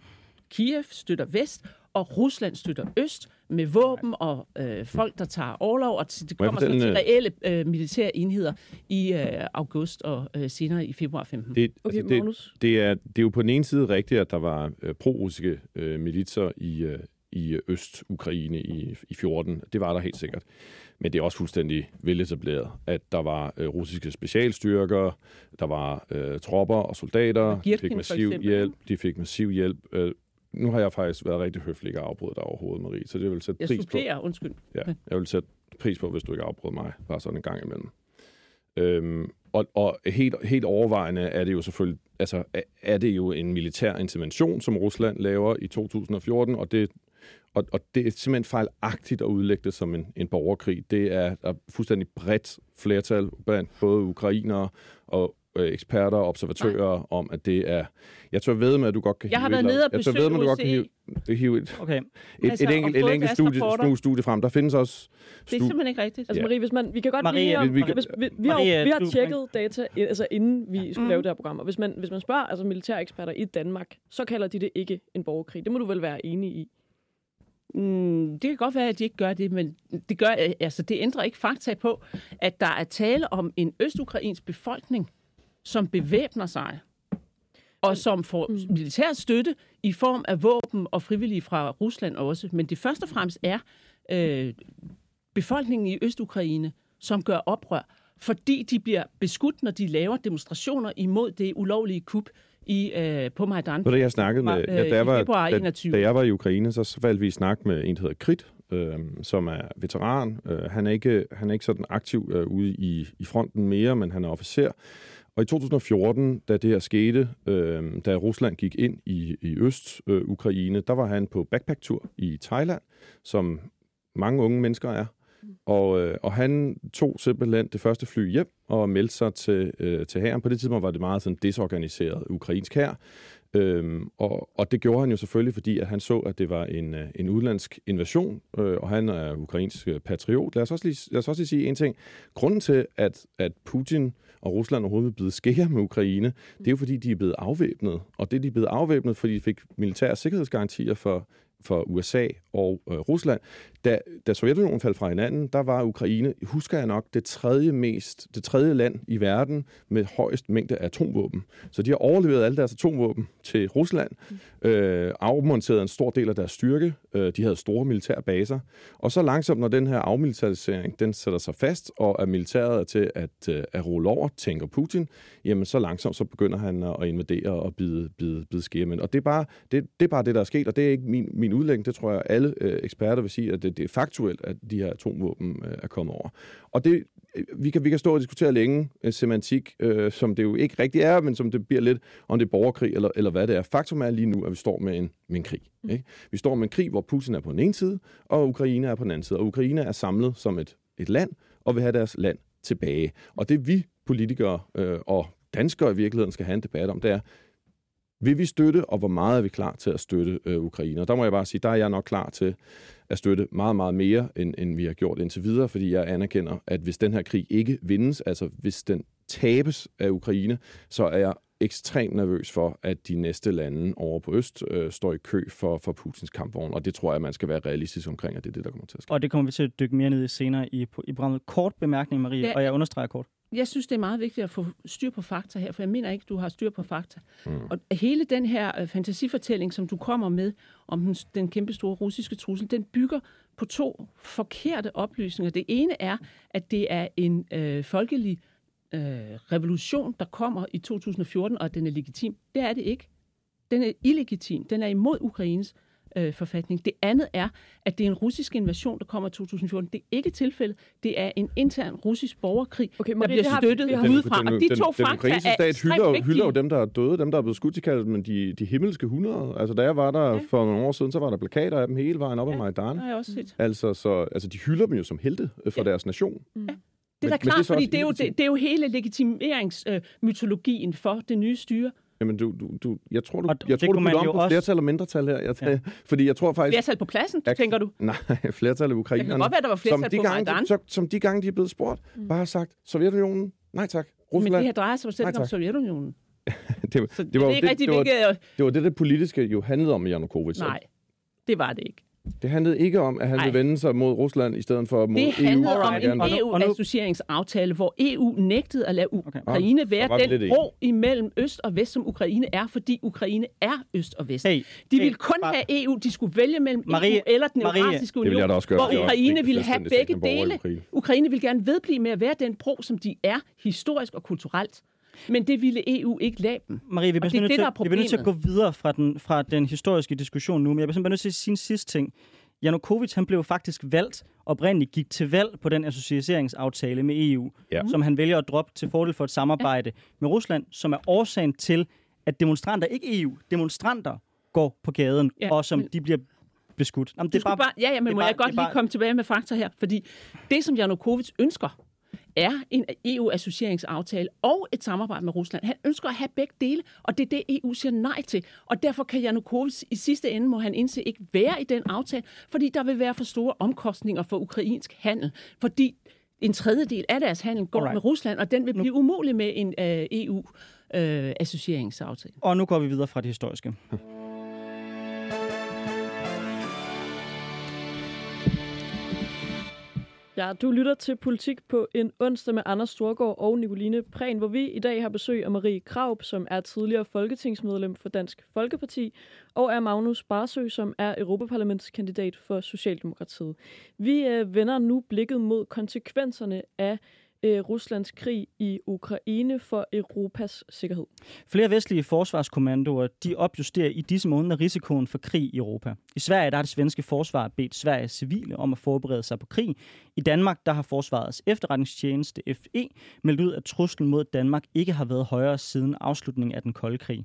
Kiev, støtter Vest, og Rusland støtter Øst med våben og øh, folk, der tager overlov, og det kommer så til en, reelle øh, militære enheder i øh, august og øh, senere i februar 15. Det, Okay, altså, det, Magnus. det, er, det er jo på den ene side rigtigt, at der var øh, pro-russiske øh, militser i, øh, i Øst-Ukraine i, i 14. Det var der helt sikkert. Men det er også fuldstændig veletableret, at der var øh, russiske specialstyrker, der var øh, tropper og soldater, de Girkin fik for massiv hjælp, de fik massiv hjælp. Øh, nu har jeg faktisk været rigtig høflig ikke at afbryde dig overhovedet, Marie, så det vil sætte Jeg pris på. supplerer, undskyld. Ja, jeg vil sætte pris på, hvis du ikke afbryder mig, bare sådan en gang imellem. Øhm, og og helt, helt overvejende er det jo selvfølgelig, altså er- er det jo en militær intervention, som Rusland laver i 2014, og det, og, og det er simpelthen fejlagtigt at udlægge det som en, en borgerkrig. Det er der er fuldstændig bredt flertal blandt både ukrainere og øh, eksperter og observatører Nej. om, at det er... Jeg tror ved med, at du godt kan Jeg har hive et været eller- nede og jeg tør ved med, at du godt kan hive, hive et, okay. et, Altså, et enkelt, et enkelt studie, rapporter. studie, studie frem. Der findes også... Det er simpelthen ikke rigtigt. Altså. Marie, hvis man, vi kan godt Marie, lige... vi- vi om- kan- hvis, vi, vi, har, Marie, vi har du- tjekket data, altså inden vi skulle Mm. lave det her program. Og hvis man, hvis man spørger altså militære eksperter i Danmark, så kalder de det ikke en borgerkrig. Det må du vel være enig i. Mm, det kan godt være, at de ikke gør det, men det, gør, altså, det ændrer ikke fakta på, at der er tale om en østukrainsk befolkning, som bevæbner sig, og som får Mm. militær støtte i form af våben og frivillige fra Rusland også. Men det først og fremmest er øh, befolkningen i Østukraine, som gør oprør, fordi de bliver beskudt, når de laver demonstrationer imod det ulovlige kup i, øh, på Majdan. Du, jeg snakkede med, Øh, ja, da, jeg var, februar da, 21. da jeg var i Ukraine, så faldt vi i snak med en, der hedder Krit, øh, som er veteran. Øh, han, er ikke, han er ikke sådan aktiv øh, ude i, i fronten mere, men han er officer. Og i 2014, da det her skete, øh, da Rusland gik ind i, i Øst-Ukraine, der var han på backpack-tur i Thailand, som mange unge mennesker er. Og, øh, og han tog simpelthen det første fly hjem og meldte sig til, øh, til hæren. På det tidspunkt var det meget sådan desorganiseret ukrainsk hær. Øhm, og, og det gjorde han jo selvfølgelig, fordi at han så, at det var en, øh, en udlandsk invasion, øh, og han er ukrainsk patriot. Lad os, også lige, lad os også lige sige en ting. Grunden til, at, at Putin og Rusland overhovedet vil blive skære med Ukraine, det er jo fordi, de er blevet afvæbnet. Og det er de er blevet afvæbnet, fordi de fik militære sikkerhedsgarantier for for USA og øh, Rusland. Da, da Sovjetunionen faldt fra hinanden, der var Ukraine, husker jeg nok, det tredje, mest, det tredje land i verden med højst mængde af atomvåben. Så de har overleveret alle deres atomvåben til Rusland, øh, afmonteret en stor del af deres styrke. Øh, de havde store militære baser. Og så langsomt, når den her afmilitarisering den sætter sig fast, og er militæret er til at, øh, at rulle over, tænker Putin, jamen så langsomt så begynder han at invadere og bide, bide, bide skærmen. Og det er, bare, det, det er bare det, der er sket, og det er ikke min, min udlægning. Det tror jeg, alle øh, eksperter vil sige, at det, det er faktuelt, at de her atomvåben øh, er kommet over. Og det, øh, vi kan, vi kan stå og diskutere længe øh, semantik, øh, som det jo ikke rigtig er, men som det bliver lidt, om det er borgerkrig eller, eller hvad det er. Faktum er lige nu, at vi står med en, med en krig. Mm. Ikke? Vi står med en krig, hvor Putin er på den ene side, og Ukraine er på den anden side. Og Ukraine er samlet som et, et land, og vil have deres land tilbage. Og det vi politikere øh, og danskere i virkeligheden skal have en debat om, det er, vil vi støtte, og hvor meget er vi klar til at støtte øh, Ukraine? Og der må jeg bare sige, der er jeg nok klar til at støtte meget, meget mere, end, end vi har gjort indtil videre, fordi jeg anerkender, at hvis den her krig ikke vindes, altså hvis den tabes af Ukraine, så er jeg ekstremt nervøs for, at de næste lande over på Øst øh, står i kø for, for Putins kampvogn, og det tror jeg, man skal være realistisk omkring, at det er det, der kommer til at ske. Og det kommer vi til at dykke mere ned i senere i, i programmet. Kort bemærkning, Marie, ja. og jeg understreger kort jeg synes, det er meget vigtigt at få styr på fakta her, for jeg mener ikke, du har styr på fakta. Mm. Og hele den her øh, fantasifortælling, som du kommer med om den, den kæmpe store russiske trussel, den bygger på to forkerte oplysninger. Det ene er, at det er en øh, folkelig øh, revolution, der kommer i 2014, og at den er legitim. Det er det ikke. Den er illegitim. Den er imod Ukraines øh, forfatning. Det andet er, at det er en russisk invasion, der kommer i 2014. Det er ikke tilfældet. Det er en intern russisk borgerkrig, okay, der bliver støttet har, udefra. Den, den, og de to den, fakta den stat hylder, hylder jo dem, der er døde, dem, der er blevet skudt i kaldet, men de, de himmelske hundrede. Altså, da jeg var der ja. for nogle år siden, så var der plakater af dem hele vejen op ja, ad Majdan. Har jeg også set. Altså, så, altså, de hylder dem jo som helte øh, for ja. deres nation. Mm. Ja. Det er da klart, det er fordi det er, jo, det, det er jo hele legitimeringsmytologien øh, for det nye styre. Jamen, du, du, du, jeg tror, du, og jeg tror, du putter om på også... flertal og mindretal her. Jeg, ja. Fordi jeg tror faktisk... Flertal på pladsen, jeg, tænker du? Nej, flertal af ukrainerne. Det kan godt være, der var flertal som på gange, Majdan. Som, som de gange, de er blevet spurgt, mm. bare har sagt, Sovjetunionen, nej tak. Rusland, Men det her drejer sig selv om Sovjetunionen. det, var, det, var, det, det, det, var, det var det, det politiske jo handlede om Janukovic. Nej, det var det ikke. Det handlede ikke om, at han ville vende sig mod Rusland i stedet for mod EU. Det handlede EU, om en EU-associeringsaftale, hvor EU nægtede at lade Ukraine okay. være den bro imellem Øst og Vest, som Ukraine er, fordi Ukraine er Øst og Vest. Hey, de ville kun bare... have EU, de skulle vælge mellem Marie, EU eller den eurasiske union, det også gøre. hvor Ukraine ville have begge dele. Ukraine ville gerne vedblive med at være den bro, som de er historisk og kulturelt. Men det ville EU ikke lade dem. Marie, vi bliver, nødt, det, til, vi bliver nødt til at gå videre fra den, fra den historiske diskussion nu, men jeg bliver nødt til at sige en sidste ting. Janukovic han blev faktisk valgt, oprindeligt gik til valg på den associeringsaftale med EU, ja. som han vælger at droppe til fordel for et samarbejde ja. med Rusland, som er årsagen til, at demonstranter, ikke EU, demonstranter går på gaden, ja, og som de bliver beskudt. Jamen, det er bare, bare, ja, ja, men må bare, jeg godt lige bare... komme tilbage med fakta her, fordi det, som Janukovic ønsker, er en EU-associeringsaftale og et samarbejde med Rusland. Han ønsker at have begge dele, og det er det, EU siger nej til. Og derfor kan Janukovic i sidste ende, må han indse, ikke være i den aftale, fordi der vil være for store omkostninger for ukrainsk handel. Fordi en tredjedel af deres handel går Alright. med Rusland, og den vil blive umulig med en øh, EU-associeringsaftale. Uh, og nu går vi videre fra det historiske. Ja, du lytter til Politik på en onsdag med Anders Storgård og Nicoline Prehn, hvor vi i dag har besøg af Marie Kraup, som er tidligere folketingsmedlem for Dansk Folkeparti, og af Magnus Barsø, som er Europaparlamentskandidat for Socialdemokratiet. Vi øh, vender nu blikket mod konsekvenserne af øh, Ruslands krig i Ukraine for Europas sikkerhed. Flere vestlige forsvarskommandoer de opjusterer i disse måneder risikoen for krig i Europa. I Sverige der har det svenske forsvar bedt Sveriges civile om at forberede sig på krig. I Danmark der har forsvarets efterretningstjeneste FE meldt ud, at truslen mod Danmark ikke har været højere siden afslutningen af den kolde krig.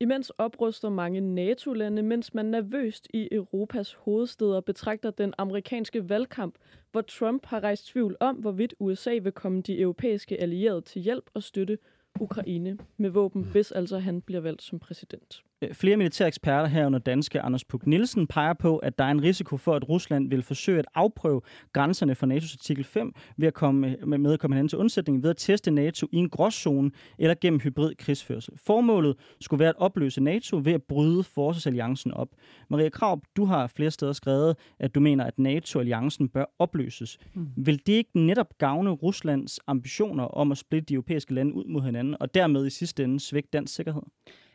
Imens opruster mange NATO-lande, mens man nervøst i Europas hovedsteder betragter den amerikanske valgkamp, hvor Trump har rejst tvivl om, hvorvidt USA vil komme de europæiske allierede til hjælp og støtte Ukraine med våben, hvis altså han bliver valgt som præsident. Øh, flere militære eksperter herunder danske Anders Puk Nielsen peger på, at der er en risiko for, at Rusland vil forsøge at afprøve grænserne for NATO's artikel 5 ved at komme med, at komme hen til undsætning ved at teste NATO i en gråzone eller gennem hybrid krigsførsel. Formålet skulle være at opløse NATO ved at bryde forsvarsalliancen op. Maria Krav, du har flere steder skrevet, at du mener, at NATO-alliancen bør opløses. Mm. Vil det ikke netop gavne Ruslands ambitioner om at splitte de europæiske lande ud mod hinanden, og dermed i sidste ende svække dansk sikkerhed?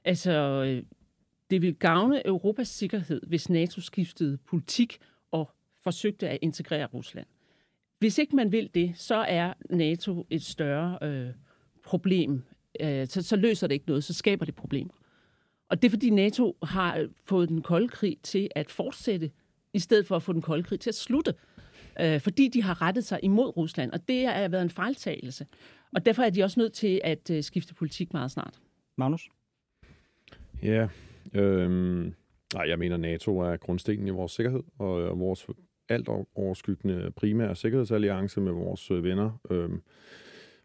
Altså, øh, det vil gavne Europas sikkerhed, hvis NATO skiftede politik og forsøgte at integrere Rusland. Hvis ikke man vil det, så er NATO et større øh, problem. Øh, så, så løser det ikke noget, så skaber det problemer. Og det er fordi NATO har fået den kolde krig til at fortsætte, i stedet for at få den kolde krig til at slutte. Øh, fordi de har rettet sig imod Rusland, og det har været en fejltagelse. Og derfor er de også nødt til at øh, skifte politik meget snart. Magnus? Ja, øhm, nej, jeg mener, NATO er grundstenen i vores sikkerhed, og, øh, vores alt overskyggende primære sikkerhedsalliance med vores øh, venner øhm,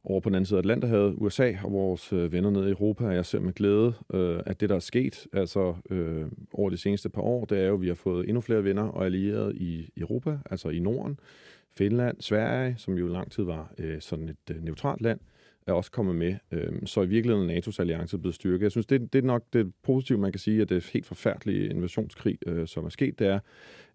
over på den anden side af Atlanterhavet, USA og vores øh, venner nede i Europa. Jeg ser med glæde, øh, at det, der er sket altså, øh, over de seneste par år, det er jo, at vi har fået endnu flere venner og allierede i Europa, altså i Norden, Finland, Sverige, som jo lang tid var øh, sådan et øh, neutralt land, er også kommet med. Øhm, så i virkeligheden er NATO's alliance blevet styrket. Jeg synes, det, det er nok det positive, man kan sige, at det er helt forfærdelige invasionskrig, øh, som er sket, det er,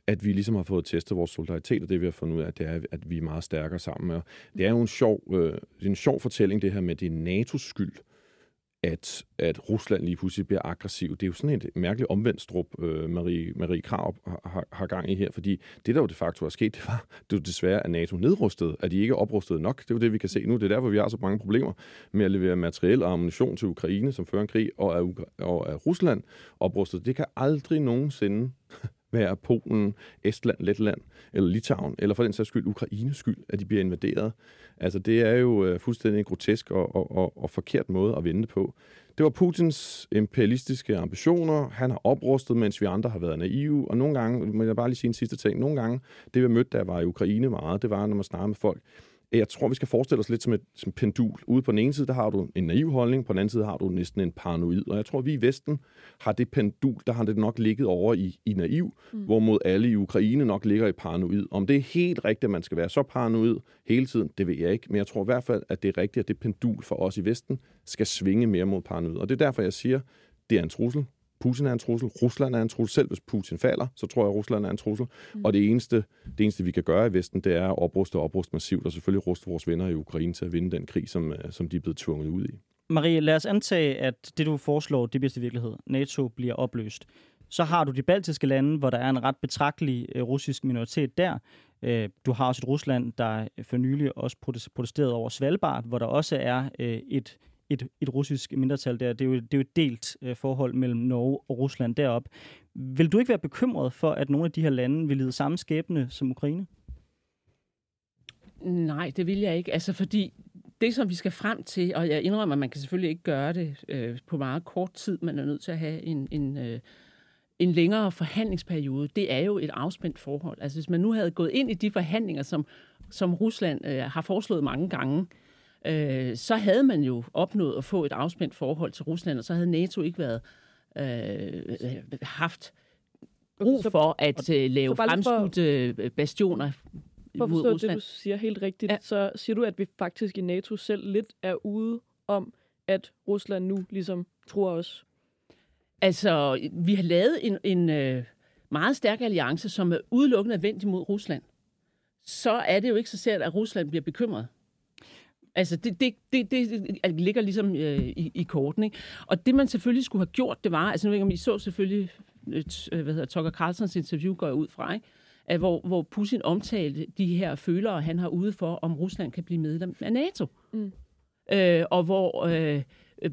at vi ligesom har fået testet vores solidaritet, og det vi har fundet ud af, det er, at vi er meget stærkere sammen. Og det er jo en sjov, øh, en sjov fortælling, det her med, det er NATO's skyld, at, at Rusland lige pludselig bliver aggressiv. Det er jo sådan et mærkeligt omvendt strup, øh, Marie, Marie Krav har, har gang i her, fordi det, der jo de facto er sket, det var det var desværre, at NATO nedrustede, at de ikke er oprustet nok. Det er jo det, vi kan se nu. Det er derfor, vi har så mange problemer med at levere materiel og ammunition til Ukraine, som fører en krig, og er, og er Rusland oprustet. Det kan aldrig nogensinde være Polen, Estland, Letland eller Litauen, eller for den sags skyld Ukraines skyld, at de bliver invaderet. Altså, det er jo øh, fuldstændig grotesk og, og, og, og forkert måde at vende på. Det var Putins imperialistiske ambitioner. Han har oprustet, mens vi andre har været naive. Og nogle gange, må jeg bare lige sige en sidste ting, nogle gange, det vi mødte, der var i Ukraine meget, det var, når man snakker med folk, jeg tror, vi skal forestille os lidt som et som pendul. Ude på den ene side, der har du en naiv holdning, på den anden side har du næsten en paranoid. Og jeg tror, vi i Vesten har det pendul, der har det nok ligget over i, i naiv, mm. hvorimod alle i Ukraine nok ligger i paranoid. Om det er helt rigtigt, at man skal være så paranoid hele tiden, det ved jeg ikke. Men jeg tror i hvert fald, at det er rigtigt, at det pendul for os i Vesten skal svinge mere mod paranoid. Og det er derfor, jeg siger, det er en trussel. Putin er en trussel, Rusland er en trussel. Selv hvis Putin falder, så tror jeg, at Rusland er en trussel. Mm. Og det eneste, det eneste, vi kan gøre i Vesten, det er at opruste og opruste massivt, og selvfølgelig ruste vores venner i Ukraine til at vinde den krig, som, øh, som de er blevet tvunget ud i. Marie, lad os antage, at det, du foreslår, det bliver til virkelighed. NATO bliver opløst. Så har du de baltiske lande, hvor der er en ret betragtelig øh, russisk minoritet der. Øh, du har også et Rusland, der for nylig også protesterede over Svalbard, hvor der også er et et, et russisk mindretal der. Det er jo, det er jo et delt øh, forhold mellem Norge og Rusland derop. Vil du ikke være bekymret for, at nogle af de her lande vil lide samme skæbne som Ukraine? Nej, det vil jeg ikke. Altså fordi det, som vi skal frem til, og jeg indrømmer, at man kan selvfølgelig ikke gøre det øh, på meget kort tid, man er nødt til at have en, en, øh, en længere forhandlingsperiode, det er jo et afspændt forhold. Altså hvis man nu havde gået ind i de forhandlinger, som, som Rusland øh, har foreslået mange gange, øh, øh, så havde man jo opnået at få et afspændt forhold til Rusland, og så havde NATO ikke været øh, haft brug for at øh, lave fremskudte for, bastioner for at forstå Rusland. det, du siger helt rigtigt, ja. så siger du, at vi faktisk i NATO selv lidt er ude om, at Rusland nu ligesom tror os. Altså, vi har lavet en, en øh, meget stærk alliance, som er udelukkende vendt imod Rusland. Så er det jo ikke så sært, at Rusland bliver bekymret. Altså, det, det, det, det ligger ligesom øh, i, i korten, ikke? Og det, man selvfølgelig skulle have gjort, det var, altså nu ved jeg om I så selvfølgelig, et, øh, hvad hedder Tucker Carlsons interview, går jeg ud fra, ikke? At hvor, hvor Putin omtalte de her følere, han har ude for, om Rusland kan blive medlem af NATO. Mm. Øh, og hvor øh,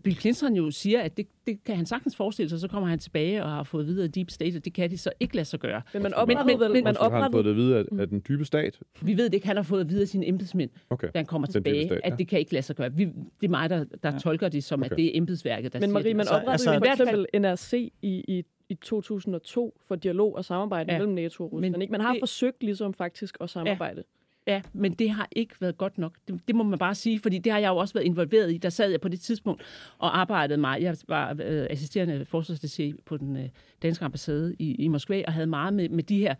Bill Clinton jo siger, at det, det kan han sagtens forestille sig, så kommer han tilbage og har fået videre Deep State, og det kan de så ikke lade sig gøre. Men man oprettede men, men, men, man oprettede... har han fået det at vide af, af den dybe stat? Vi ved det ikke. Han har fået at vide af sine embedsmænd, okay. da han kommer tilbage, stat, ja. at det kan ikke lade sig gøre. Vi, det er mig, der, der ja. tolker det som, okay. at det er embedsværket, der men siger Marie, det. man oprettede altså, for eksempel NRC i, i i 2002 for dialog og samarbejde ja. mellem NATO og Rusland. Men ikke? Man har det, forsøgt ligesom faktisk at samarbejde. Ja, men det har ikke været godt nok. Det, det må man bare sige, fordi det har jeg jo også været involveret i. Der sad jeg på det tidspunkt og arbejdede mig. Jeg var øh, assisterende forsvarsdesché på den øh, danske ambassade i, i Moskva og havde meget med, med de her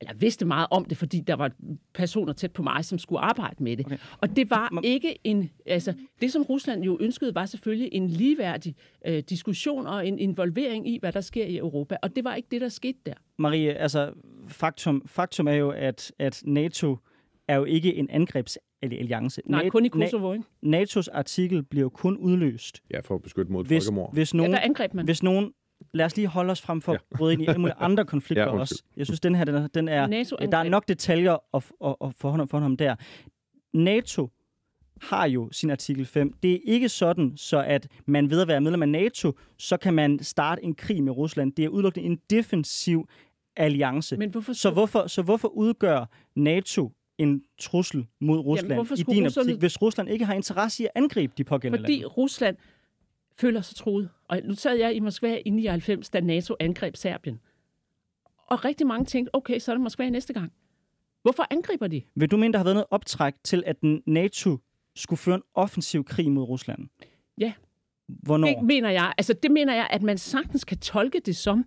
eller vidste meget om det, fordi der var personer tæt på mig, som skulle arbejde med det. Okay. Og det var ikke en... Altså, det, som Rusland jo ønskede, var selvfølgelig en ligeværdig øh, diskussion og en involvering i, hvad der sker i Europa. Og det var ikke det, der skete der. Marie, altså, faktum, faktum er jo, at, at NATO er jo ikke en angrebsalliance. Nej, kun i Kosovo, ikke? NATO's artikel bliver jo kun udløst. Ja, for at beskytte mod hvis, folkemord. Hvis nogen, Ja, der angreb man. hvis nogen lad os lige holde os frem for at bryde ind i alle mulige andre konflikter Ja, ja, også. Jeg synes, den her, den er, den er der er nok detaljer at, at, at få hånd om, få hånd om der. NATO har jo sin artikel 5. Det er ikke sådan, så at man ved at være medlem af NATO, så kan man starte en krig med Rusland. Det er udelukkende en defensiv alliance. Men hvorfor Så hvorfor, så hvorfor udgør NATO en trussel mod Rusland hvorfor i din russerne- optik, hvis Rusland ikke har interesse i at angribe de pågældende Fordi lande? Rusland føler sig truet. Og nu sad jeg i Moskva i 99, da NATO angreb Serbien. Og rigtig mange tænkte, okay, så er det Moskva næste gang. Hvorfor angriber de? Vil du mene, der har været noget optræk til, at NATO skulle føre en offensiv krig mod Rusland? Ja. Hvornår? Det mener jeg. Altså, det mener jeg, at man sagtens kan tolke det som,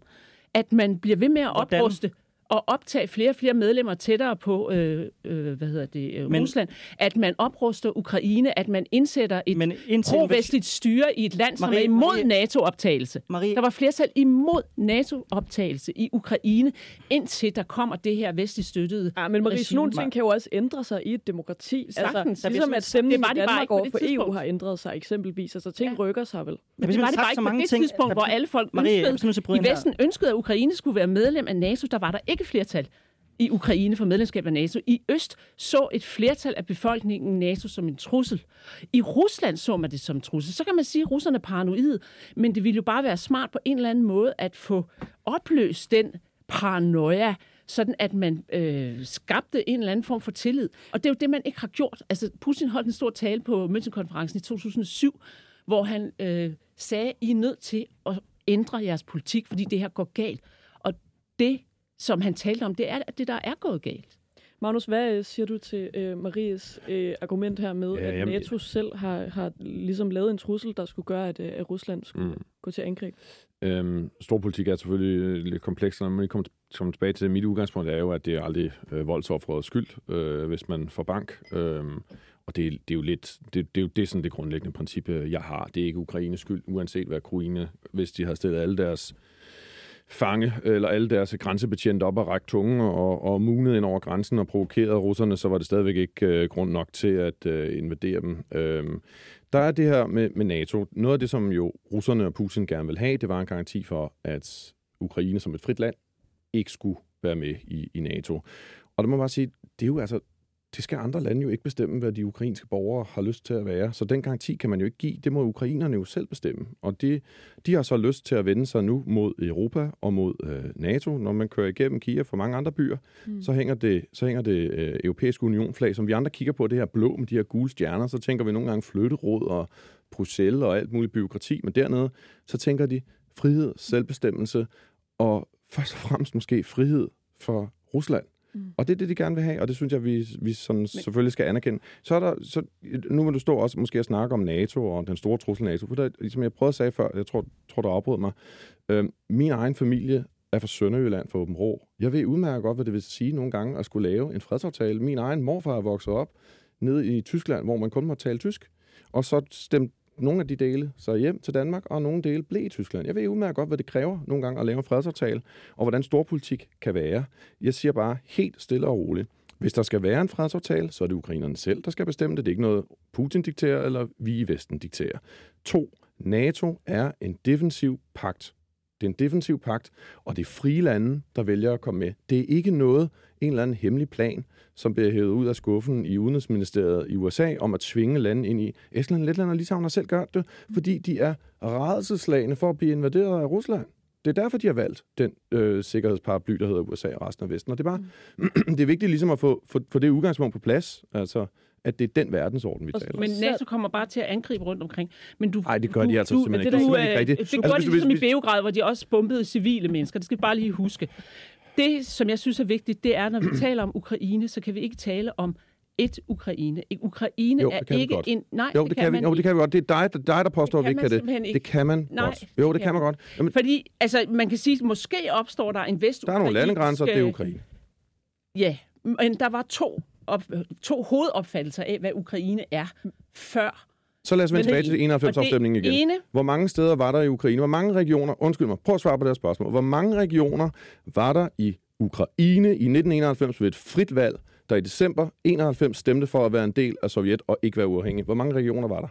at man bliver ved med at Hvordan? opruste og optage flere og flere medlemmer tættere på øh, øh, hvad hedder det, øh, Men- Rusland. At man opruster Ukraine, at man indsætter et Men indtil pro-vestligt styre i et land, som Marie- er imod NATO-optagelse. Marie, Der var flertal imod NATO-optagelse i Ukraine, indtil der kommer det her vestligt støttede Ja, men Marie, sådan nogle ting kan jo også ændre sig i et demokrati. Sagtens. Altså, ligesom at stemningen Det var i de bare Danmark over det for EU har ændret sig eksempelvis. Altså ting Ja. rykker sig vel. Men det var det bare så ikke på mange det ting, tidspunkt, at- hvor alle folk ønskede, at i. Vesten ønskede, at Ukraine skulle være medlem af NATO. Der var der ikke flertal i Ukraine for medlemskab af NATO. I Øst så et flertal af befolkningen NATO som en trussel. I Rusland så man det som en trussel. Så kan man sige, at russerne er paranoide, men det ville jo bare være smart på en eller anden måde at få opløst den paranoia, sådan at man øh, skabte en eller anden form for tillid. Og det er jo det, man ikke har gjort. Altså, Putin holdt en stor tale på Münchenkonferencen i 2007, hvor han øh, sagde, I er nødt til at ændre jeres politik, fordi det her går galt. Og det, som han talte om, det er at det, der er gået galt. Magnus, hvad øh, siger du til øh, Maries øh, argument her med, Ja, at jamen- NATO selv har, har ligesom lavet en trussel, der skulle gøre, at, øh, at Rusland skulle Mm. gå til angreb? Øhm, storpolitik er selvfølgelig øh, lidt komplekst, man lige kommer kommer tilbage til det, mit udgangspunkt er jo, at det er aldrig øh, voldsoffrets skyld, øh, hvis man får bank. Øhm, og det, det er jo lidt, det, det, er jo det er sådan det grundlæggende princip, øh, jeg har. Det er ikke Ukraines skyld, uanset hvad Ukraine, hvis de har stillet alle deres fange, eller alle deres grænsebetjente op og række tunge og, og munet ind over grænsen og provokerede russerne, så var det stadigvæk ikke øh, grund nok til at øh, invadere dem. Øh, der er det her med, med NATO. Noget af det, som jo russerne og Putin gerne vil have, det var en garanti for, at Ukraine som et frit land ikke skulle være med i, i NATO. Og det må man bare sige, det er jo altså, det skal andre lande jo ikke bestemme, hvad de ukrainske borgere har lyst til at være. Så den garanti kan man jo ikke give. Det må ukrainerne jo selv bestemme. Og det, de har så lyst til at vende sig nu mod Europa og mod øh, NATO. Når man kører igennem Kiev og mange andre byer, mm. så hænger det, så hænger det øh, europæiske unionflag, som vi andre kigger på, det her blå med de her gule stjerner, så tænker vi nogle gange flytteråd og Bruxelles og alt muligt byråkrati. Men dernede, så tænker de frihed, selvbestemmelse og først og fremmest måske frihed for Rusland. Mm. Og det er det, de gerne vil have, og det synes jeg, vi, vi sådan Men... selvfølgelig skal anerkende. Så er der, så, nu vil du stå også måske at snakke om NATO og den store trussel NATO. For der, som jeg prøvede at sige før, jeg tror, tror du afbrød mig. Øh, min egen familie er fra Sønderjylland, fra Åben Rå. Jeg ved udmærket godt, hvad det vil sige nogle gange at skulle lave en fredsaftale. Min egen morfar er vokset op nede i Tyskland, hvor man kun må tale tysk. Og så stemte nogle af de dele så hjem til Danmark, og nogle dele blev i Tyskland. Jeg ved udmærket godt, hvad det kræver nogle gange at lave en fredsaftale, og hvordan storpolitik kan være. Jeg siger bare helt stille og roligt. Hvis der skal være en fredsaftale, så er det ukrainerne selv, der skal bestemme det. Det er ikke noget, Putin dikterer, eller vi i Vesten dikterer. To, NATO er en defensiv pagt. Det er en defensiv pagt, og det er frie lande, der vælger at komme med. Det er ikke noget, en eller anden hemmelig plan, som bliver hævet ud af skuffen i Udenrigsministeriet i USA, om at tvinge lande ind i Estland, Letland og Litauen har selv gjort det, fordi de er redselslagende for at blive invaderet af Rusland. Det er derfor, de har valgt den øh, sikkerhedsparaply, der hedder USA og resten af Vesten. Og det er bare, det er vigtigt ligesom at få, få, få det udgangspunkt på plads, altså at det er den verdensorden, vi taler om. Men Så- NATO kommer bare til at angribe rundt omkring. Men du, Nej, det gør du, de altså du, simpelthen det, ikke. Du, Det er ikke rigtigt. det Altså, gør hvis de ligesom i Beograd, hvor de også bombede civile mennesker. Det skal vi bare lige huske. Det, som jeg synes er vigtigt, det er, når vi taler om Ukraine, så kan vi ikke tale om et Ukraine. Ukraine Jo, er det kan vi ikke godt. en... Nej, Jo, det, kan, vi, man jo, det kan vi godt. Det er dig, der, dig, der påstår, at vi kan ikke kan det. ikke. Det kan man Nej, også. Jo, det det kan kan man man. godt. Jamen, Fordi, altså, man kan sige, at måske opstår der en vest der er nogle landegrænser, det er Ukraine. Ja, men der var to, op, to hovedopfattelser af, hvad Ukraine er før. Så lad os vende Men tilbage til og det 91-afstemningen igen. ene- Hvor mange steder var der i Ukraine? Hvor mange regioner, undskyld mig, prøv at svare på det her spørgsmål. Hvor mange regioner var der i Ukraine i 1991 ved et frit valg, der i december 91 stemte for at være en del af Sovjet og ikke være uafhængig? Hvor mange regioner var der?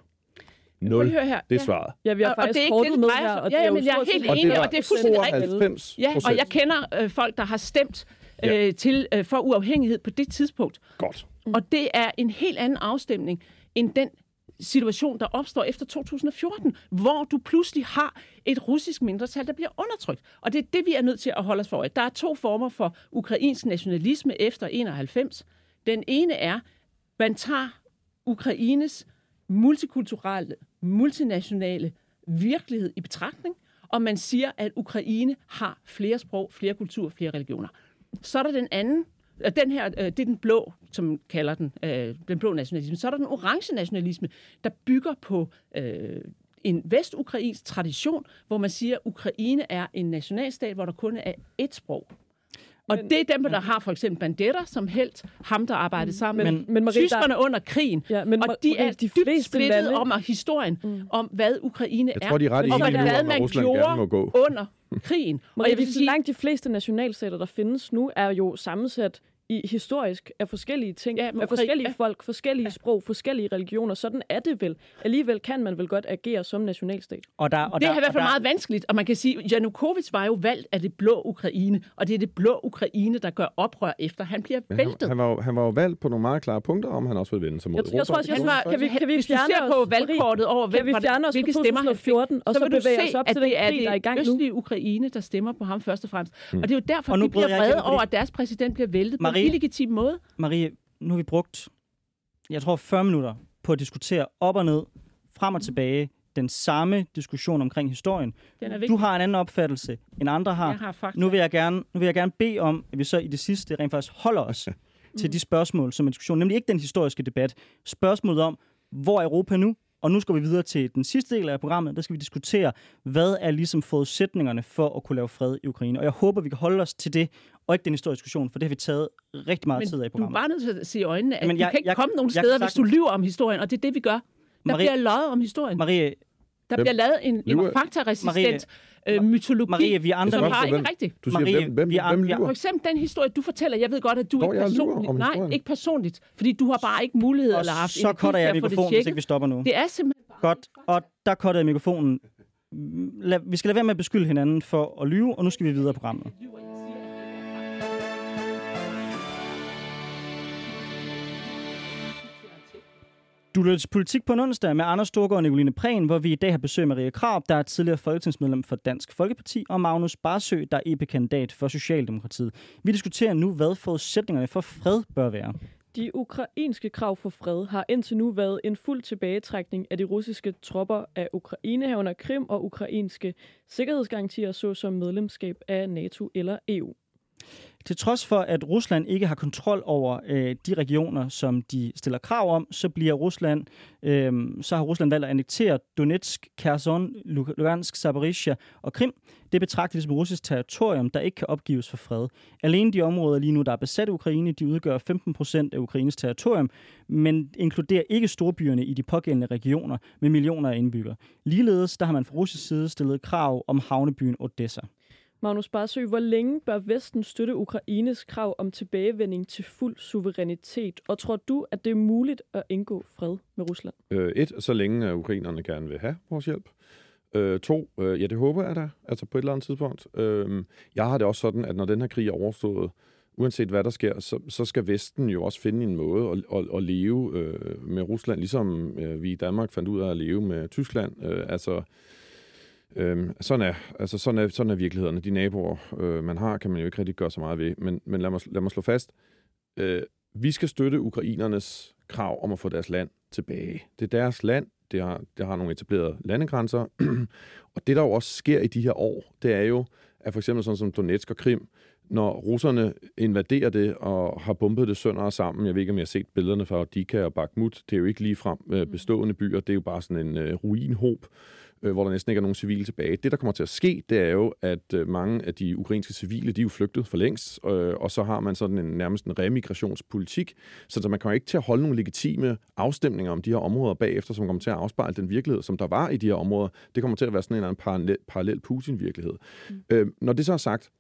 Nul. her. Det er Ja. svaret. Ja, vi har Og- og faktisk det er ikke det med her, og Ja, det er jo men jeg er helt Og enig, det og det er fuldstændig rigtigt. 92 Ja, og jeg kender øh, folk, der har stemt øh, til øh, for uafhængighed på det tidspunkt. Godt. Og det er en helt anden afstemning end den situation, der opstår efter 2014, hvor du pludselig har et russisk mindretal, der bliver undertrykt. Og det er det, vi er nødt til at holde os for. Der er to former for ukrainsk nationalisme efter 91. Den ene er, man tager Ukraines multikulturelle, multinationale virkelighed i betragtning, og man siger, at Ukraine har flere sprog, flere kulturer, flere religioner. Så er der den anden, og den her, øh, det er den blå, som kalder den, øh, den blå nationalisme. Så er der den orange nationalisme, der bygger på øh, en vestukrainsk tradition, hvor man siger, at Ukraine er en nationalstat, hvor der kun er ét sprog. Og Men- det er dem, der har for eksempel Bandera som helt, ham der arbejdede sammen Men- med men Marie, tyskerne under krigen. Ja, men og de er de dybt fleste splittet lande- om historien, mm. om hvad Ukraine Jeg er. tror, de er ret og enige nu, hvad man Rusland gjorde gerne må gå. under krigen. og Marie, jeg vil sige, langt de fleste nationalstater, der findes nu, er jo sammensat i historisk af forskellige ting, Ja, ja, af forskellige ja. folk, forskellige sprog, forskellige religioner. Sådan er det vel. Alligevel kan man vel godt agere som nationalstat. Og der, og det der, har i hvert fald der, meget vanskeligt, og man kan sige, at Janukovic var jo valgt af det blå Ukraine, og det er det blå Ukraine, der gør oprør efter. Han bliver Men han, væltet. han, var jo, han var jo valgt på nogle meget klare punkter, om han også vil vende sig mod Jeg, jeg tror også, jeg var, kan vi, kan vi hvis fjerne ser på os, Marie, valgkortet over, kan vi hvem- fjerne os hvilke stemmer han fik, 2014, og så, du bevæge se, os op at til den det er krig, der er i det gang nu? østlige Ukraine, der stemmer på ham først og fremmest. Hmm. Og det er jo derfor, de bliver vrede over, at deres præsident bliver væltet på Marie- illegitim måde. Marie, nu har vi brugt, jeg tror, 40 minutter på at diskutere op og ned, frem og tilbage, den samme diskussion omkring historien. Den er Du har en anden opfattelse, end andre har. Jeg har fakta. Nu vil jeg gerne, nu vil jeg gerne bede om, at vi så i det sidste rent faktisk holder os til de spørgsmål, som er diskussion, nemlig ikke den historiske debat. Spørgsmålet om, hvor er Europa nu? Og nu skal vi videre til den sidste del af programmet. Der skal vi diskutere, hvad er ligesom forudsætningerne for at kunne lave fred i Ukraine. Og jeg håber, vi kan holde os til det, og ikke den historiske diskussion, for det har vi taget rigtig meget tid af i Men du er programmet. bare nødt til at se i øjnene, at Jamen, du jeg- kan ikke jeg- komme nogen jeg steder, kan hvis du lyver om historien, og det er det, vi gør. Der Marie- bliver løjet om historien. Marie, Der Hvem- bliver lavet en, en Lyver- faktaresistent øh, mytologi, Marie, vi andre... som har ikke rigtigt. Du siger, Marie, hvem, hvem, vi hvem vi er- For lyver? eksempel den historie, du fortæller, jeg ved godt, at du Står ikke lyver personligt... Nej, historien? ikke personligt, fordi du har bare ikke mulighed og eller haft så cutter jeg mikrofonen, hvis ikke vi stopper nu. Det er simpelthen bare Godt, og der cuttede jeg mikrofonen. Lad, vi skal lade være med at beskylde hinanden for at lyve, og nu skal vi videre i programmet. Du lytter til Politik på en onsdag med Anders Storgård og Nicoline Prehn, hvor vi i dag har besøg af Maria Krab, der er tidligere folketingsmedlem for Dansk Folkeparti, og Magnus Barsø, der er EP-kandidat for Socialdemokratiet. Vi diskuterer nu, hvad forudsætningerne for fred bør være. De ukrainske krav for fred har indtil nu været en fuld tilbagetrækning af de russiske tropper af Ukraine herunder Krim og ukrainske sikkerhedsgarantier, såsom medlemskab af NATO eller EU. Til trods for, at Rusland ikke har kontrol over øh, de regioner, som de stiller krav om, så bliver Rusland, øh, så har Rusland valgt at annektere Donetsk, Kherson, Lugansk, Zaporizhia og Krim. Det betragtes som russisk territorium, der ikke kan opgives for fred. Alene de områder lige nu, der er besat af Ukraine, de udgør 15 procent af Ukraines territorium, men inkluderer ikke storbyerne i de pågældende regioner med millioner af indbyggere. Ligeledes der har man fra russisk side stillet krav om havnebyen Odessa. Magnus Barsø, hvor længe bør Vesten støtte Ukraines krav om tilbagevending til fuld suverænitet? Og tror du, at det er muligt at indgå fred med Rusland? Øh, et, så længe øh, ukrainerne gerne vil have vores hjælp. Øh, to, øh, ja, det håber jeg da, altså på et eller andet tidspunkt. Øh, jeg har det også sådan, at når den her krig er overstået, uanset hvad der sker, så, så skal Vesten jo også finde en måde at, at, at leve øh, med Rusland, ligesom øh, vi i Danmark fandt ud af at leve med Tyskland. Øh, altså, øh, sådan, er, altså sådan, er, sådan er virkeligheden. De naboer, øh, man har, kan man jo ikke rigtig gøre så meget ved. Men, men lad, mig, lad mig slå fast, øh, vi skal støtte ukrainernes krav om at få deres land tilbage. Det er deres land, det har, det har nogle etablerede landegrænser, og det der jo også sker i de her år, det er jo, at for eksempel sådan som Donetsk og Krim, når russerne invaderer det og har bombet det sønder og sammen, jeg ved ikke, om jeg har set billederne fra Dika og Bakhmut, det er jo ikke lige frem øh, bestående byer, det er jo bare sådan en øh, ruinhob, øh, hvor der næsten ikke er nogen civile tilbage. Det, der kommer til at ske, det er jo, at øh, mange af de ukrainske civile, de er jo flygtet for længst, øh, og så har man sådan en nærmest en remigrationspolitik, så man kommer ikke til at holde nogle legitime afstemninger om de her områder bagefter, som kommer til at afspejle den virkelighed, som der var i de her områder. Det kommer til at være sådan en eller anden parallel, parallel Putin-virkelighed. Mm. Øh, når det så er sagt,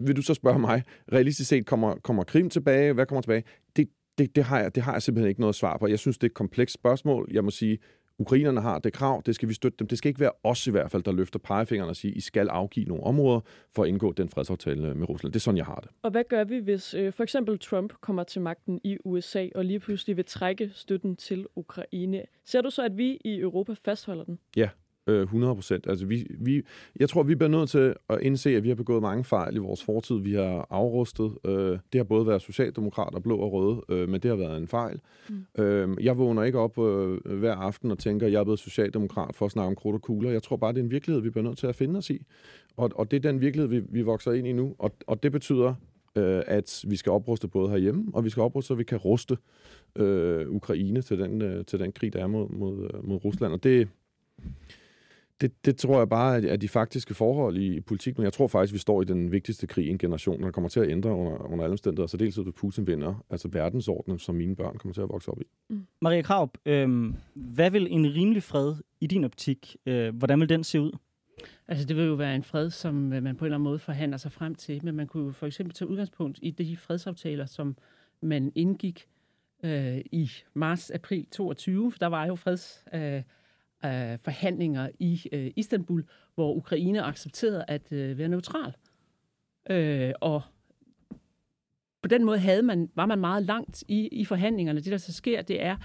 vil du så spørge mig, realistisk set kommer, kommer Krim tilbage? Hvad kommer tilbage? Det, det, det, har jeg, det har jeg simpelthen ikke noget svar på. Jeg synes, det er et komplekst spørgsmål. Jeg må sige, Ukrainerne har det krav, det skal vi støtte dem. Det skal ikke være os i hvert fald, der løfter pegefingeren og siger, I skal afgive nogle områder for at indgå den fredsaftale med Rusland. Det er sådan, jeg har det. Og hvad gør vi, hvis øh, for eksempel Trump kommer til magten i USA og lige pludselig vil trække støtten til Ukraine? Ser du så, at vi i Europa fastholder den? Ja, 100 øh, procent. Altså, vi, vi, jeg tror, vi bliver nødt til at indse, at vi har begået mange fejl i vores fortid. Vi har afrustet. Øh, det har både været socialdemokrater, blå og røde, øh, men det har været en fejl. Mm. Øh, jeg vågner ikke op øh, hver aften og tænker, at jeg er blevet socialdemokrat for at snakke om krudt og kugler. Jeg tror bare, det er en virkelighed, vi bliver nødt til at finde os i. Og, og det er den virkelighed, vi, vi vokser ind i nu. Og, og det betyder, øh, at vi skal opruste både herhjemme, og vi skal opruste, så vi kan ruste øh, Ukraine til den, øh, til den krig, der er mod, mod, mod Rusland. Og det det, det tror jeg bare er de faktiske forhold i, politik, men jeg tror faktisk, vi står i den vigtigste krig i en generation, der kommer til at ændre under, under alle omstændigheder, så dels at Putin vinder, altså verdensordenen, som mine børn kommer til at vokse op i. Mm. Maria Kraup, øh, hvad vil en rimelig fred i din optik, øh, hvordan vil den se ud? Altså det vil jo være en fred, som øh, man på en eller anden måde forhandler sig frem til, men man kunne jo for eksempel tage udgangspunkt i de fredsaftaler, som man indgik øh, i marts-april 22, for der var jo freds... Øh, øh, forhandlinger i øh, Istanbul, hvor Ukraine accepterede at øh, være neutral. Øh, og på den måde havde man, var man meget langt i, i forhandlingerne. Det, der så sker, det er,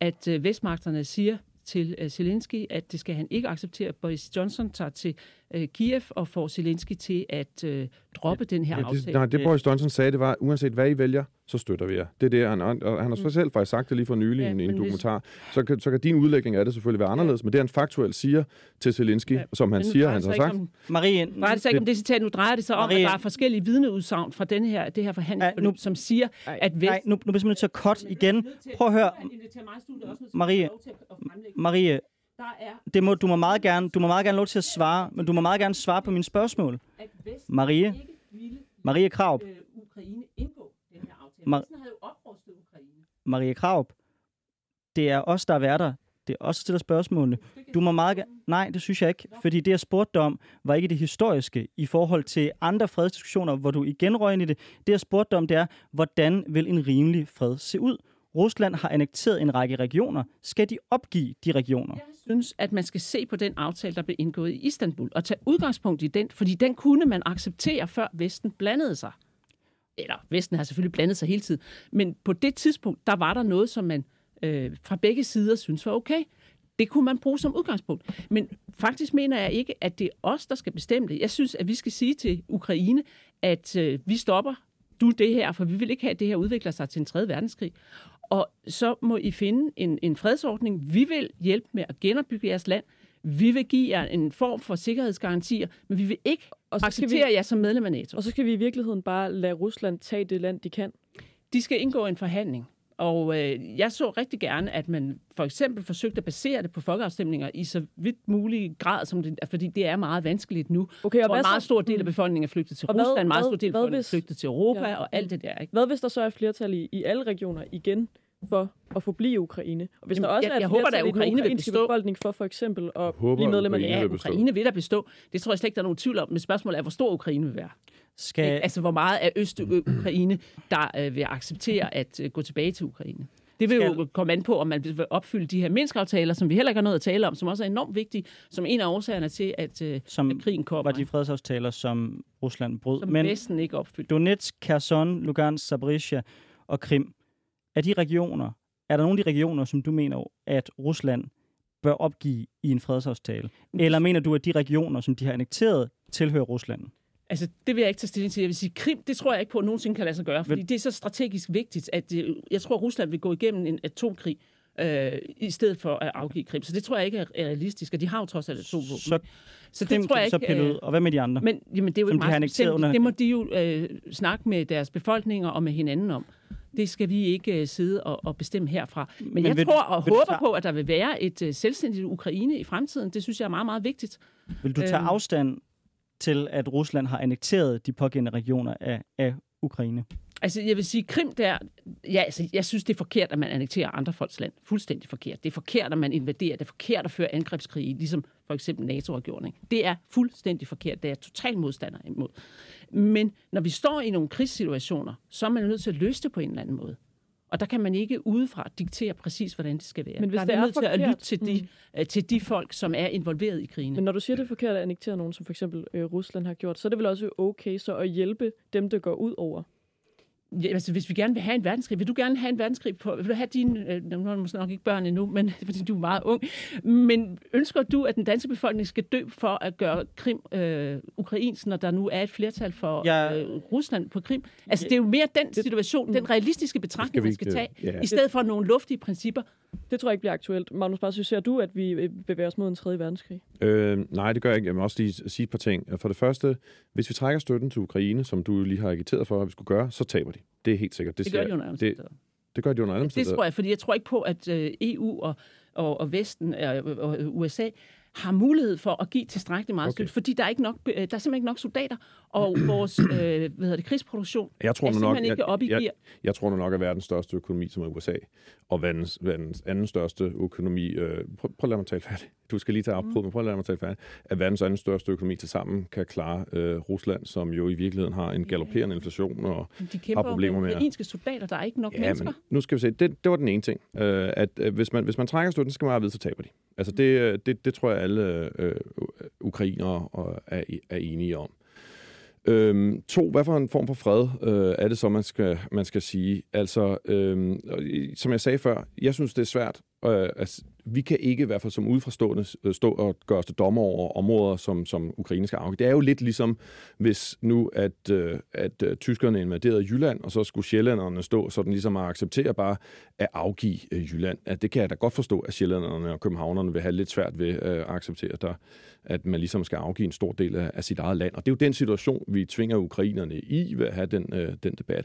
at øh, vestmagterne siger til øh, Zelensky, at det skal han ikke acceptere. Boris Johnson tager til øh, Kiev og får Zelensky til at øh, droppe ja, den her ja, det, aftale. Nej, det Boris Johnson sagde, det var, uanset hvad I vælger, så støtter vi jer. Det er det, han, og han har mm. selv faktisk sagt det lige for nylig ja, i en, en dokumentar. Hvis... Så, kan, så kan din udlægning af det selvfølgelig være anderledes, ja. men det han faktuelt siger til Zelensky, ja. som han siger, han har sagt. Om, Marie, nu drejer det sig ikke om det citat, nu drejer det sig om, Marie, at der er forskellige vidneudsagn fra den her, det her forhandling, ja, nu, som siger, ej, at Vest... Nej, nu, nu bliver nødt til at cut igen. Prøv at høre. Marie, Marie, der er... Det må, du må meget gerne, du må meget gerne lov til at svare, men du må meget gerne svare på mine spørgsmål. Marie, Marie Kraup. Øh, Ukraine indgå. Mar- havde oprustet Ukraine. Marie Kraup, det er os, der er værter. Det er også der stiller spørgsmålene. Du må meget gerne... Nej, det synes jeg ikke. Fordi det, jeg spurgte om, var ikke det historiske i forhold til andre fredsdiskussioner, hvor du igen røg ind i det. Det, jeg spurgte om, det er, hvordan vil en rimelig fred se ud? Rusland har annekteret en række regioner. Skal de opgive de regioner? Jeg synes, at man skal se på den aftale, der blev indgået i Istanbul, og tage udgangspunkt i den, fordi den kunne man acceptere, før Vesten blandede sig. Eller Vesten har selvfølgelig blandet sig hele tiden, men på det tidspunkt, der var der noget, som man øh, fra begge sider synes var okay. Det kunne man bruge som udgangspunkt. Men faktisk mener jeg ikke, at det er os, der skal bestemme det. Jeg synes, at vi skal sige til Ukraine, at øh, vi stopper du det her, for vi vil ikke have, at det her udvikler sig til en tredje verdenskrig. Og så må I finde en, en fredsordning. Vi vil hjælpe med at genopbygge jeres land. Vi vil give jer en form for sikkerhedsgarantier, men vi vil ikke og så acceptere vi, jer som medlem af NATO. Og så skal vi i virkeligheden bare lade Rusland tage det land, de kan. De skal indgå en forhandling. Og øh, jeg så rigtig gerne, at man for eksempel forsøgte at basere det på folkeafstemninger i så vidt mulig grad, som det, fordi det er meget vanskeligt nu. Okay, og en meget stor del af befolkningen er flygtet til og Rusland, en meget stor del af befolkningen er flygtet til Europa ja. og alt det der. Ikke? Hvad hvis der så er flertal i, i alle regioner igen for at forblive Ukraine. Og hvis Jamen, der også jeg, er jeg håber, at Ukraine vil bestå. befolkning for for eksempel at håber, blive medlem af Ja, Ukraine vil der bestå. Det tror jeg slet ikke, der er nogen tvivl om. Men spørgsmålet er, hvor stor Ukraine vil være. Skal... Altså, hvor meget af Øst-Ukraine, der øh, vil acceptere at øh, gå tilbage til Ukraine. Det vil skal... jo komme an på, om man vil opfylde de her menneskeaftaler, som vi heller ikke har noget at tale om, som også er enormt vigtige, som en af årsagerne til, at, øh, som at krigen kommer. var de fredsaftaler, som Rusland brød. Som Men Vesten ikke opfyldte. Donetsk, Kherson, Lugansk, Zaporizhia og Krim, er de regioner, er der nogle af de regioner, som du mener, at Rusland bør opgive i en fredsaftale? Eller mener du, at de regioner, som de har annekteret, tilhører Rusland? Altså, det vil jeg ikke tage stilling til. Jeg vil sige, Krim, det tror jeg ikke på, at nogensinde kan lade sig gøre, fordi det er så strategisk vigtigt, at det, jeg tror, at Rusland vil gå igennem en atomkrig øh, i stedet for at afgive Krim. Så det tror jeg ikke er realistisk, og de har jo trods alt atomvåben. Så så Krim det tror jeg kan så ikke... pille øh, ud. Og hvad med de andre? Men jamen, det er jo ikke de meget simpelt. under- Det må de jo øh, snakke med deres befolkninger og med hinanden om. Det skal vi ikke øh, sidde og, og bestemme herfra. Men, Men jeg vil tror og vil håber tage- på, at der vil være et øh, selvstændigt Ukraine i fremtiden. Det synes jeg er meget, meget vigtigt. Vil du tage Øhm. afstand til, at Rusland har annekteret de pågældende regioner af, af Ukraine? Altså, jeg vil sige, Krim der... Ja, altså, jeg synes, det er forkert, at man annekterer andre folks land. Fuldstændig forkert. Det er forkert, at man invaderer. Det er forkert at føre angrebskrige, ligesom for eksempel NATO har gjort. Ikke? Det er fuldstændig forkert. Det er jeg total modstander imod. Men når vi står i nogle krigssituationer, så er man nødt til at løse det på en eller anden måde. Og der kan man ikke udefra diktere præcis, hvordan det skal være. Men hvis der det er er nødt til at forkert- lytte til de, mm. til de folk, som er involveret i krigen. Men når du siger, det er forkert at annektere nogen, som for eksempel øh, Rusland har gjort, så er det vel også okay så at hjælpe dem, der går ud over. Ja, altså, hvis vi gerne vil have en verdenskrig, vil du gerne have en verdenskrig på, vil du have dine, øh, nu har du måske nok ikke børn endnu, men fordi du er meget ung, men ønsker du, at den danske befolkning skal dø for at gøre Krim øh, ukrainsk, når der nu er et flertal for Jeg- øh, Rusland på Krim? Altså, det er jo mere den situation, den realistiske betragtning, man vi skal ikke, tage, ja. i stedet for nogle luftige principper. Det tror jeg ikke bliver aktuelt. Magnus Barsø, ser du, at vi øh, bevæger os mod en tredje verdenskrig? Øh, nej, det gør jeg ikke. Jeg vil også lige sige et par ting. For det første, hvis vi trækker støtten til Ukraine, som du lige har agiteret for, at vi skulle gøre, så taber de. Det er helt sikkert. Det siger gør jeg. de under alle det, det gør de under alle Det tror jeg, fordi jeg tror ikke på, at øh, EU og, og, og Vesten øh, og USA har mulighed for at give tilstrækkeligt meget Okay. støtte, fordi der er, ikke nok, øh, der er simpelthen ikke nok soldater, og vores øh, hvad hedder det, krigsproduktion Jeg tror er nu nok, simpelthen ikke jeg, op i jeg, gear. jeg tror nu nok, at verdens største økonomi, som er USA, og verdens, verdens anden største økonomi, øh, prøv, prøv at lade mig tale færdig. Du skal lige tage Mm. afbrud, men prøv at lade mig tale færdig. At verdens anden største økonomi til sammen kan klare øh, Rusland, som jo i virkeligheden har en galopperende inflation og De kæmper har problemer med at- ukrainske soldater, der er ikke nok Ja, mennesker. men nu skal vi se. Det, det var den ene ting. Øh, at øh, hvis, man, hvis man trækker støtten, så skal man bare vide, så taber de. Altså det, øh, det, det tror jeg, alle øh, ukrainere og er, er enige om. Øhm, to, hvad for en form for fred øh, er det så, man skal, man skal sige? Altså, øhm, som jeg sagde før, jeg synes, det er svært. Øh, at vi kan ikke i hvert fald som udforstående øh, stå og gøre os til dommer over områder, som, som Ukraine skal afgive. Det er jo lidt ligesom, hvis nu, at, øh, at øh, tyskerne invaderede Jylland, og så skulle sjællanderne stå sådan ligesom at acceptere bare at afgive Jylland. At det kan jeg da godt forstå, at sjællanderne og københavnerne vil have lidt svært ved at acceptere, der, at man ligesom skal afgive en stor del af, af sit eget land. Og det er jo den situation, vi tvinger ukrainerne i ved at have den, øh, den debat.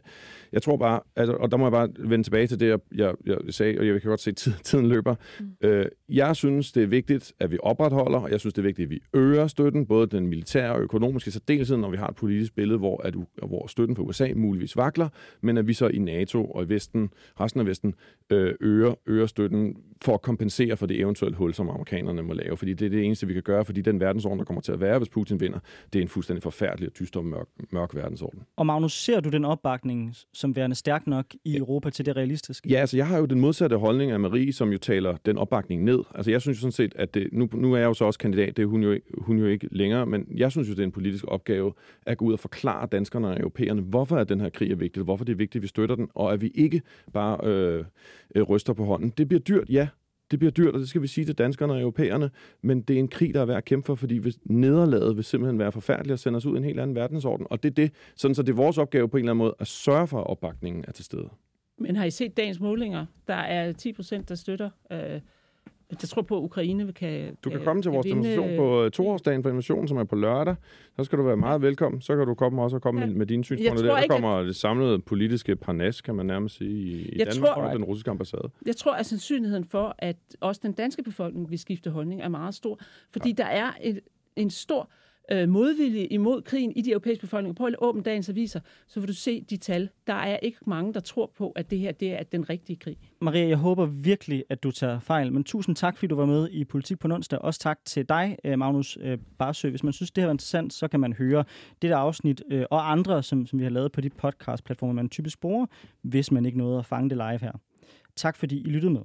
Jeg tror bare, altså, og der må jeg bare vende tilbage til det, jeg, jeg, jeg sagde, og jeg kan godt se, at tid, tiden løber. Mm. Øh, jeg synes, det er vigtigt, at vi opretholder, og jeg synes, det er vigtigt, at vi øger støtten, både den militære og økonomiske, så dels når vi har et politisk billede, hvor, at, hvor støtten fra USA muligvis vakler, men at vi så i NATO og i Vesten, resten af Vesten, øh, øger, øger støtten for at kompensere for det eventuelle hul, som amerikanerne må lave. Fordi det er det eneste, vi kan gøre, fordi den verdensorden, der kommer til at være, hvis Putin vinder, det er en fuldstændig forfærdelig og dyster og mørk, mørk verdensorden. Og Magnus, ser du den opbakning som værende stærk nok i Europa til det realistiske? Ja, altså jeg har jo den modsatte holdning af Marie, som jo taler den opbakning ned. Altså jeg synes jo sådan set, at det, nu, nu er jeg jo så også kandidat, det er hun jo, ikke- hun jo ikke længere, men jeg synes jo, det er en politisk opgave at gå ud og forklare danskerne og europæerne, hvorfor at den her krig er vigtig, hvorfor det er vigtigt, at vi støtter den, og at vi ikke bare øh, øh, ryster på hånden. Det bliver dyrt, ja. Det bliver dyrt, og det skal vi sige til danskerne og europæerne, men det er en krig, der er værd at kæmpe for, fordi hvis nederlaget vil simpelthen være forfærdeligt og sende os ud i en helt anden verdensorden. Og det er det, sådan så det er vores opgave på en eller anden måde at sørge for, at opbakningen er til stede. Men har I set dagens målinger? Der er 10 procent, der støtter... Øh, der tror på, at Ukraine kan Du kan komme til kan vores vinde, demonstration på øh, toårsdagen for invasionen, som er på lørdag. Så skal du være meget velkommen. Så kan du komme også og komme Ja. med, med dine Jeg synspunkter der. Der ikke, at- kommer det samlede politiske parnas, kan man nærmest sige, i, i Jeg Danmark tror- og den russiske ambassade. Jeg tror, at sandsynligheden for, at også den danske befolkning vil skifte holdning, er meget stor. Fordi der er et, en stor øh, modvilje imod krigen i de europæiske befolkninger. Prøv at åbne dagens aviser, så vil du se de tal. Der er ikke mange, der tror på, at det her det er den rigtige krig. Maria, jeg håber virkelig, at du tager fejl. Men tusind tak, fordi du var med i Politik på onsdag. Også tak til dig, øh, Magnus øh, Barsø. Hvis man synes, det her var interessant, så kan man høre det der afsnit øh, og andre, som, som vi har lavet på de podcast-platformer, man typisk bruger, hvis man ikke nåede at fange det live her. Tak fordi I lyttede med.